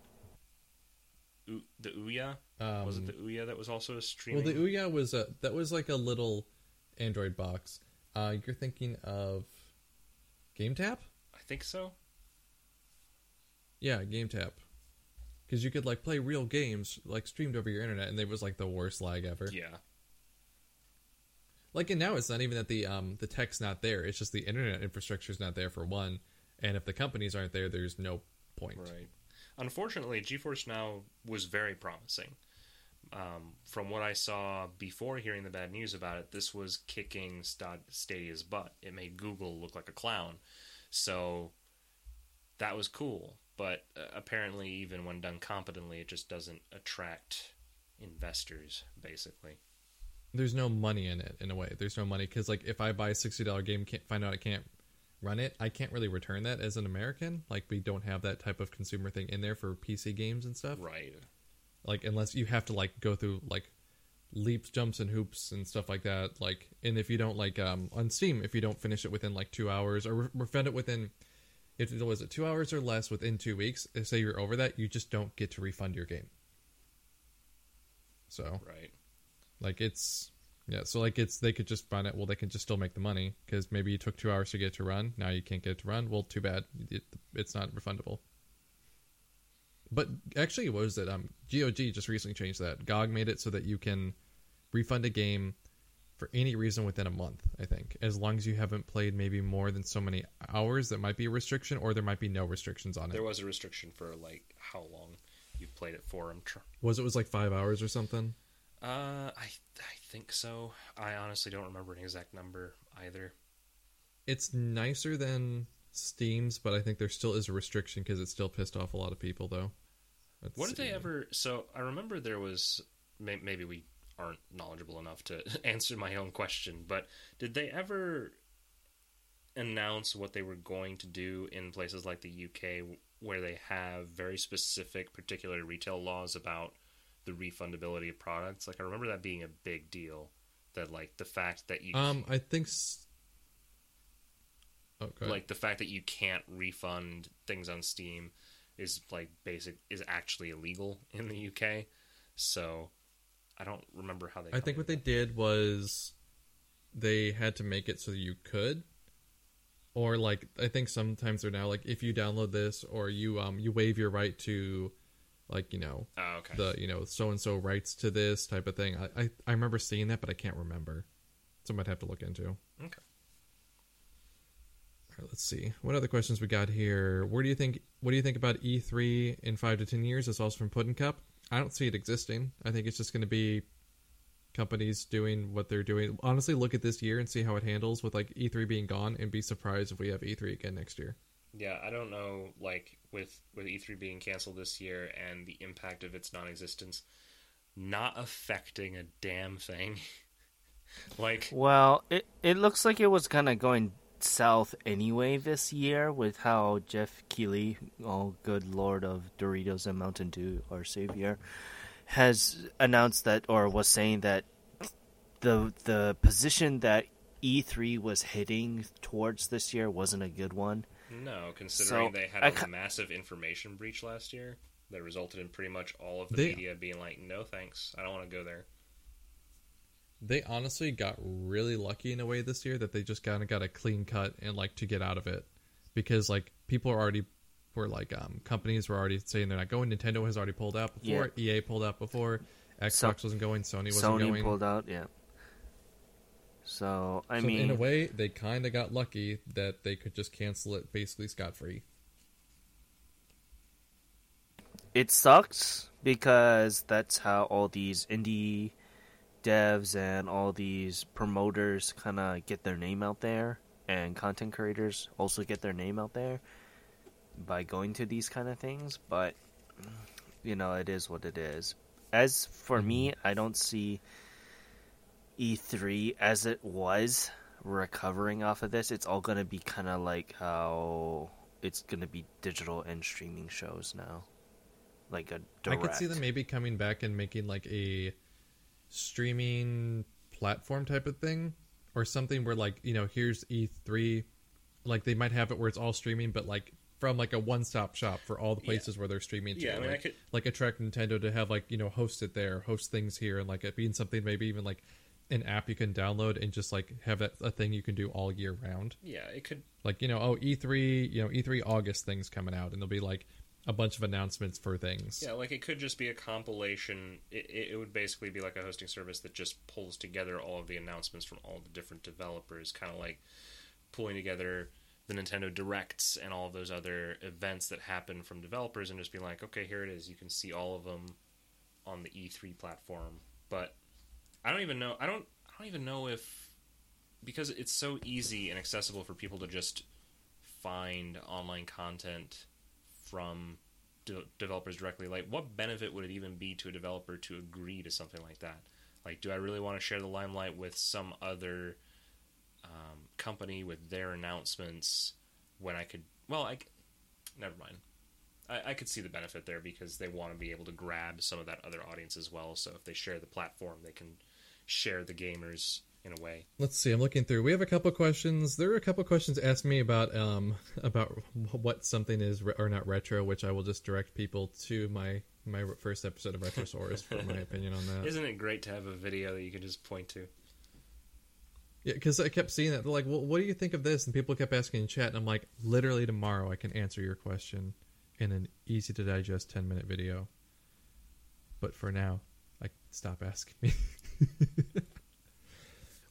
U- the Ouya um, was it the Ouya that was also a streaming? well, the Ouya was a that was like a little Android box. Uh, you're thinking of GameTap? I think so. Yeah, GameTap. Because you could like play real games like streamed over your internet, and it was like the worst lag ever. Yeah, Like, and now it's not even that the um the tech's not there; it's just the internet infrastructure is not there for one. And if the companies aren't there, there's no point. right. Unfortunately, GeForce Now was very promising. Um, from what I saw before hearing the bad news about it, this was kicking Stadia's butt. It made Google look like a clown. So that was cool. But uh, apparently, even when done competently, it just doesn't attract investors, basically. There's no money in it in a way. There's no money because like if I buy a sixty dollar game, can't find out I can't run it. I can't really return that as an American. Like we don't have that type of consumer thing in there for PC games and stuff. Right. Like unless you have to like go through like leaps jumps and hoops and stuff like that like and if you don't like um on steam if you don't finish it within like two hours or refund it within if it was it two hours or less within two weeks if say you're over that you just don't get to refund your game. So Right. like it's yeah so like it's they could just run it. Well they can just still make the money because maybe you took two hours to get it to run. Now you can't get it to run. Well too bad. It, it's not refundable but actually what was it um gog just recently changed that gog made it so that you can refund a game for any reason within a month i think as long as you haven't played maybe more than so many hours that might be a restriction or there might be no restrictions on it There was a restriction for like how long you played it for. I'm tr- was it was like five hours or something uh, I I think so. I honestly don't remember an exact number either. it's nicer than Steam's, but I think there still is a restriction because it still pissed off a lot of people, though. Let's What did they ever? So I remember there was maybe we aren't knowledgeable enough to answer my own question, but did they ever announce what they were going to do in places like the UK where they have very specific particular retail laws about the refundability of products? Like I remember that being a big deal. That like the fact that you Um, I think. S- oh, go ahead. like the fact that you can't refund things on Steam is like basic is actually illegal in the UK. So I don't remember how they. I think what they did was they had to make it so you could, or like I think sometimes they're now like if you download this or you um you waive your right to, like you know Oh, okay. the you know so and so rights to this type of thing. I, I I remember seeing that, but I can't remember. So I might have to look into. Okay. All right, let's see. What other questions we got here? Where do you think? What do you think about E3 in five to ten years? It's also from Puddin Cup. I don't see it existing. I think it's just going to be companies doing what they're doing. Honestly, look at this year and see how it handles with like E3 being gone, and be surprised if we have E3 again next year. Yeah, I don't know, like with with E3 being canceled this year and the impact of its non-existence not affecting a damn thing. like, Well, it it looks like it was kind of going south anyway this year with how Geoff Keighley, oh good lord of Doritos and Mountain Dew, our savior, has announced that or was saying that the the position that E3 was hitting towards this year wasn't a good one. no, considering So, they had a ca- massive information breach last year that resulted in pretty much all of the They- media being like, "No, thanks, I don't want to go there." They honestly got really lucky in a way this year that they just kind of got a clean cut and like to get out of it because like people are already were like um companies were already saying they're not going. Nintendo has already pulled out before. EA pulled out before. Xbox wasn't going. Sony wasn't going. Sony going. pulled out, yeah. So I so mean, in a way, they kind of got lucky that they could just cancel it basically scot free. it sucks because that's how all these indie devs and all these promoters kind of get their name out there and content creators also get their name out there by going to these kind of things but you know it is what it is. As for me mm-hmm. i don't see e3 as it was recovering off of this. It's all going to be kind of like how it's going to be digital and streaming shows now. Like a direct. I could see them maybe coming back and making like a streaming platform type of thing or something where like you know here's E3 like they might have it where it's all streaming but like from like a one-stop shop for all the Yeah. places where they're streaming to Yeah, I mean, I like, could- like attract Nintendo to have like you know host it there host things here and like it being something maybe even like an app you can download and just like have that a thing you can do all year round Yeah, it could. like you know oh E3 you know E3 August things coming out and they'll be like a bunch of announcements for things Yeah, like it could just be a compilation. It, it, would basically be like a hosting service that just pulls together all of the announcements from all the different developers, kind of like pulling together the Nintendo Directs and all of those other events that happen from developers, and just be like, okay, here it is. You can see all of them on the E3 platform. But I don't even know. I don't. I don't even know if because it's so easy and accessible for people to just find online content from de- developers directly. Like, what benefit would it even be to a developer to agree to something like that? Like, do I really want to share the limelight with some other um, company with their announcements when I could? Well, I never mind. I, I could see the benefit there because they want to be able to grab some of that other audience as well. So if they share the platform, they can share the gamers in a way. Let's see. I'm looking through. We have a couple questions. There are a couple questions asked me about um about what something is re- or not retro, which I will just direct people to my my first episode of Retrosaurus for my opinion on that. Isn't it great to have a video that you can just point to? Yeah, because I kept seeing that. They're like, "Well, what do you think of this?" And people kept asking in chat, and I'm like, "Literally tomorrow, I can answer your question in an easy to digest 10 minute video." But for now, like, stop asking me.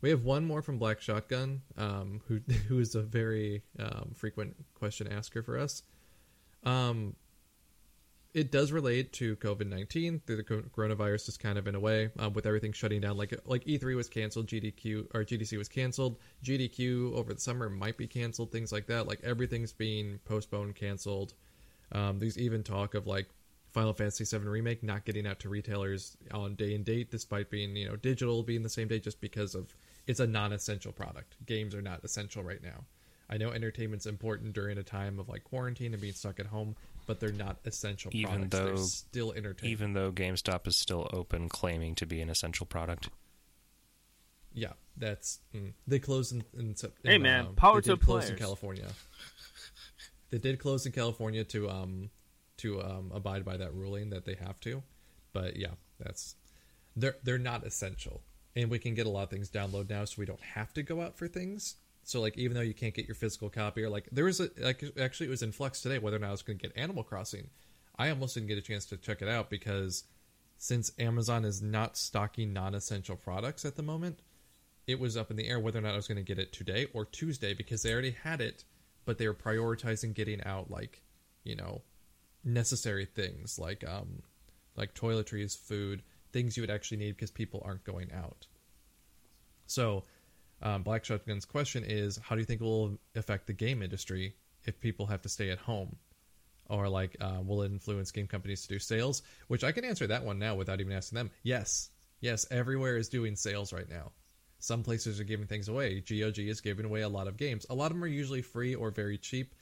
we have one more from Black Shotgun, um, who who is a very um, frequent question asker for us. Um, it does relate to COVID nineteen through the coronavirus, just kind of in a way, um, with everything shutting down. Like like E three was canceled, GDQ or GDC was canceled, GDQ over the summer might be canceled, things like that. Like everything's being postponed, canceled. Um, there's even talk of like Final Fantasy VII remake not getting out to retailers on day and date, despite being you know digital being the same day, just because of it's a non-essential product. Games are not essential right now. I know entertainment's important during a time of like quarantine and being stuck at home, but they're not essential Even products. they're though- still entertainment. Even though GameStop is still open, claiming to be an essential product. yeah, that's mm. they closed in. in, Sep- Hey, in, man, um, power they did to close in. California. They did close in California to um to um, abide by that ruling that they have to. But yeah, that's they're they're not essential, and we can get a lot of things download now, so we don't have to go out for things. So like even though you can't get your physical copy, or like there was a like actually it was in flux today whether or not I was going to get Animal Crossing. I almost didn't get a chance to check it out because since Amazon is not stocking non-essential products at the moment, it was up in the air whether or not I was going to get it today or Tuesday because they already had it, but they were prioritizing getting out like, you know, necessary things like um like toiletries, food, things you would actually need because people aren't going out. So, um, Black Shotgun's question is, how do you think it will affect the game industry if people have to stay at home? Or like, uh, will it influence game companies to do sales? Which I can answer that one now without even asking them. Yes, yes, everywhere is doing sales right now. Some places are giving things away. GOG is giving away a lot of games. A lot of them are usually free or very cheap,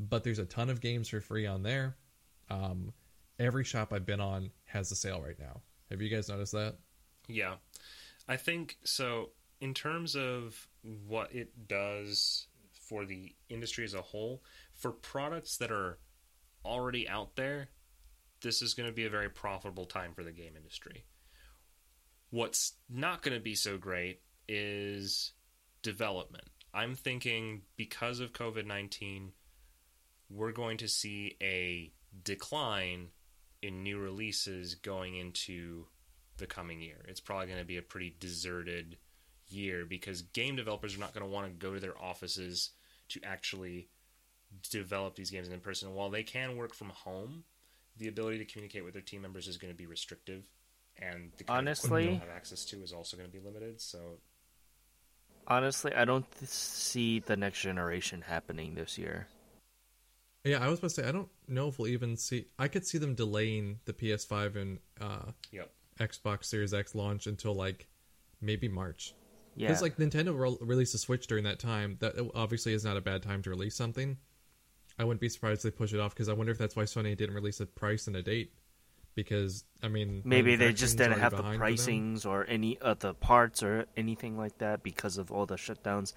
but there's a ton of games for free on there. Um, every shop I've been on has a sale right now. Have you guys noticed that? Yeah. I think so. In terms of what it does for the industry as a whole, for products that are already out there, this is going to be a very profitable time for the game industry. What's not going to be so great is development. I'm thinking because of COVID 19, we're going to see a decline in new releases going into the coming year. It's probably going to be a pretty deserted year because game developers are not going to want to go to their offices to actually develop these games in person. While they can work from home, the ability to communicate with their team members is going to be restrictive, and the kind Honestly- they'll have access to is also going to be limited. So Honestly, I don't see the next generation happening this year. Yeah, I was about to say I don't know if we'll even see. I could see them delaying the PS5 and uh, Yep. Xbox Series X launch until like maybe March. Yeah, Because like Nintendo re- released a Switch during that time. That obviously is not a bad time to release something. I wouldn't be surprised if they push it off because I wonder if that's why Sony didn't release a price and a date. Because I mean, maybe they just didn't have the already behind for them. pricings or any of the parts or anything like that because of all the shutdowns.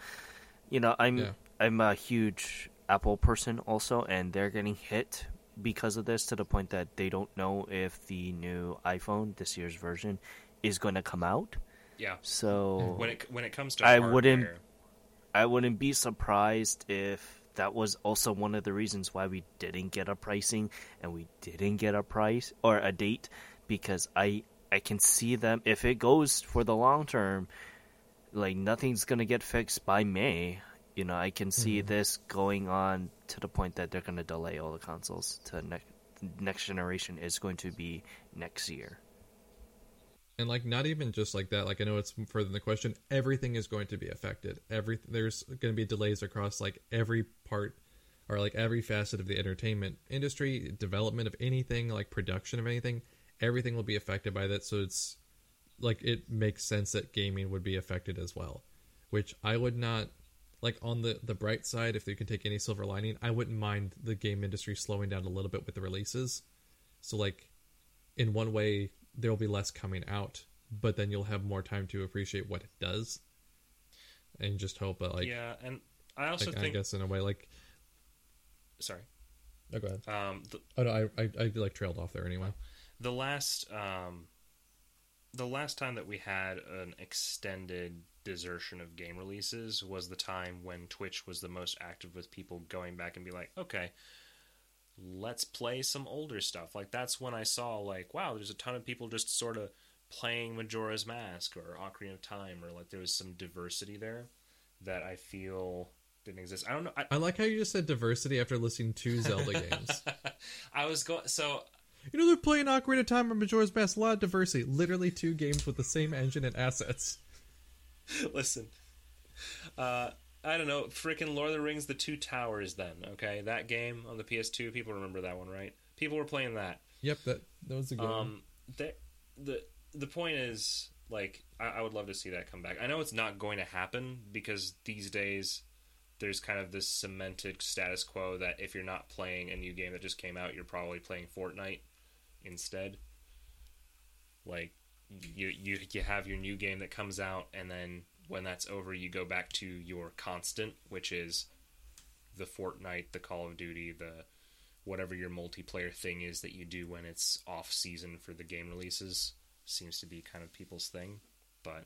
You know, I'm Yeah. I'm a huge Apple person also, and they're getting hit because of this to the point that they don't know if the new iPhone, this year's version, is going to come out. Yeah. So When it when it comes to I hardware, wouldn't- I wouldn't be surprised if that was also one of the reasons why we didn't get a pricing and we didn't get a price or a date because I I can see them if it goes for the long term like nothing's going to get fixed by May. You know, I can see mm-hmm. this going on to the point that they're going to delay all the consoles to next next generation is going to be next year. and like not even just like that. Like I know it's further than the question. Everything is going to be affected. Every there's going to be delays across like every part or like every facet of the entertainment industry, development of anything, like production of anything. Everything will be affected by that. So it's like it makes sense that gaming would be affected as well. Which I would not like on the the bright side. If they can take any silver lining, I wouldn't mind the game industry slowing down a little bit with the releases. So like in one way there will be less coming out, but then you'll have more time to appreciate what it does, and just hope that like, yeah, and I also like, I guess in a way like Sorry. oh go ahead. Um, the, Oh no, I, I I like trailed off there anyway. the last um, the last time that we had an extended desertion of game releases was the time when Twitch was the most active with people going back and be like, okay, let's play some older stuff. Like that's when I saw like, wow, there's a ton of people just sort of playing Majora's Mask or Ocarina of Time, or like there was some diversity there that I feel didn't exist. I don't know. I, I like how you just said diversity after listening to Zelda games. I was going so You know they're playing Ocarina of Time or Majora's Mask. A lot of diversity. Literally two games with the same engine and assets. Listen, uh, I don't know. Freaking Lord of the Rings: The Two Towers. Then okay, that game on the PS2. People remember that one, right? People were playing that. Yep, that that was a good. Um, the the the point is, like, I, I would love to see that come back. I know it's not going to happen because these days there's kind of this cemented status quo that if you're not playing a new game that just came out, you're probably playing Fortnite instead. Like you you you have your new game that comes out, and then when that's over, you go back to your constant, which is the Fortnite, the Call of Duty, the whatever your multiplayer thing is that you do when it's off season for the game releases seems to be kind of people's thing. But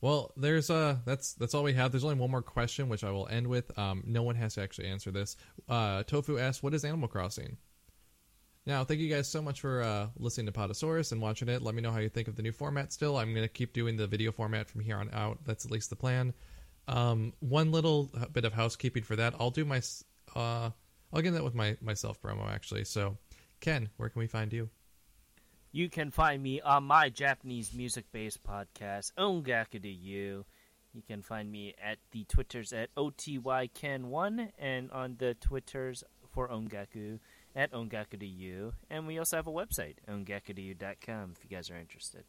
Well, there's uh that's that's all we have. There's only one more question, which I will end with. Um, no one has to actually answer this. Uh, Tofu asks, "What is Animal Crossing?" Now, thank you guys so much for uh, listening to Podosaurus and watching it. Let me know how you think of the new format. Still, I'm going to keep doing the video format from here on out. That's at least the plan. Um, one little bit of housekeeping for that. I'll do my uh, I'll get that with my myself promo actually. So, Ken, where can we find you? You can find me on my Japanese music based podcast, Ongaku to You. You can find me at the Twitters at OTYKen1 and on the Twitters for Ongaku at Ongaku to You. And we also have a website, ongaku2you.com, if you guys are interested.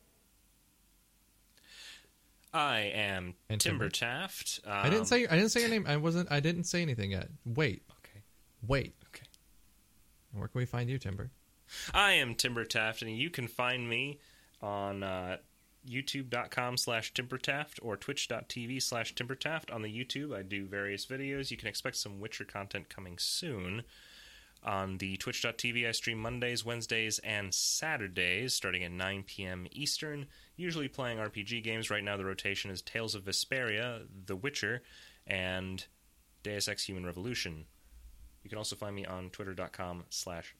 I am And Timber Timber. Taft. Um, I didn't say I didn't say your name. I wasn't. I didn't say anything yet. Wait, Okay. wait. Okay. Where can we find you, Timber? I am Timber Taft, and you can find me on uh, youtube.com slash timbertaft or twitch.tv slash timbertaft. On the YouTube, I do various videos. You can expect some Witcher content coming soon. On the twitch.tv, I stream Mondays, Wednesdays, and Saturdays starting at 9 p.m. Eastern, usually playing RPG games. Right now, the rotation is Tales of Vesperia, The Witcher, and Deus Ex Human Revolution. You can also find me on twitter.com slash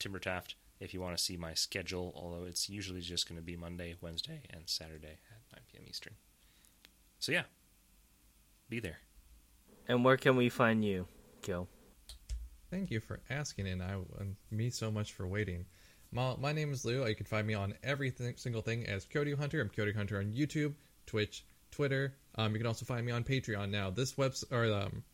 Timbertaft if you want to see my schedule, although it's usually just going to be Monday, Wednesday, and Saturday at 9 p.m. Eastern. So, yeah, be there. And where can we find you, Gil? Thank you for asking, and I and me so much for waiting. My, my name is Lou. You can find me on every th- single thing as Kyoto Hunter. I'm Kyoto Hunter on YouTube, Twitch, Twitter. Um, you can also find me on Patreon now. This webs or um,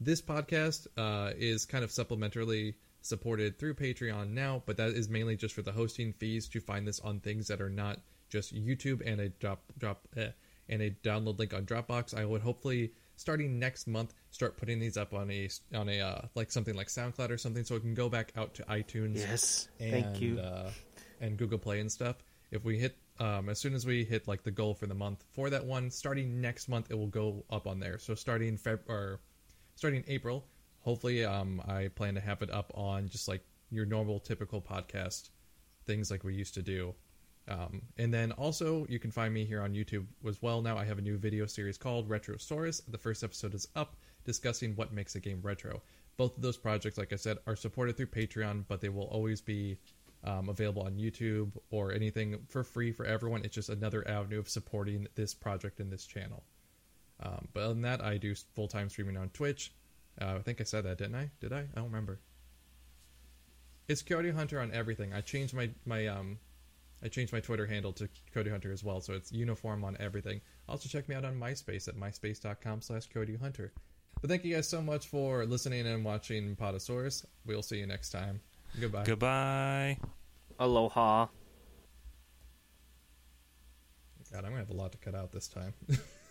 this podcast uh, is kind of supplementarily supported through Patreon now, but that is mainly just for the hosting fees to find this on things that are not just YouTube and a drop drop eh, and a download link on Dropbox. I would hopefully starting next month start putting these up on a on a uh, like something like SoundCloud or something, so it can go back out to iTunes Yes, and, thank you. uh, and Google Play and stuff. If we hit um, as soon as we hit like the goal for the month for that one, starting next month, it will go up on there. So starting Feb or starting April, hopefully, um, I plan to have it up on just like your normal typical podcast things like we used to do. Um, and then also, you can find me here on YouTube as well. Now I have a new video series called Retrosaurus. The first episode is up, discussing what makes a game retro. Both of those projects, like I said, are supported through Patreon, but they will always be um, available on YouTube or anything for free for everyone. It's just another avenue of supporting this project and this channel. Um, but other than that, I do full time streaming on Twitch. Uh, I think I said that, didn't I? Did I? I don't remember. It's Cody Hunter on everything. I changed my my um, I changed my Twitter handle to Cody Hunter as well, so it's uniform on everything. Also check me out on MySpace at myspace.com/slash Cody Hunter. But thank you guys so much for listening and watching Podosaurus. We'll see you next time. Goodbye. Goodbye. Aloha. God, I'm gonna have a lot to cut out this time.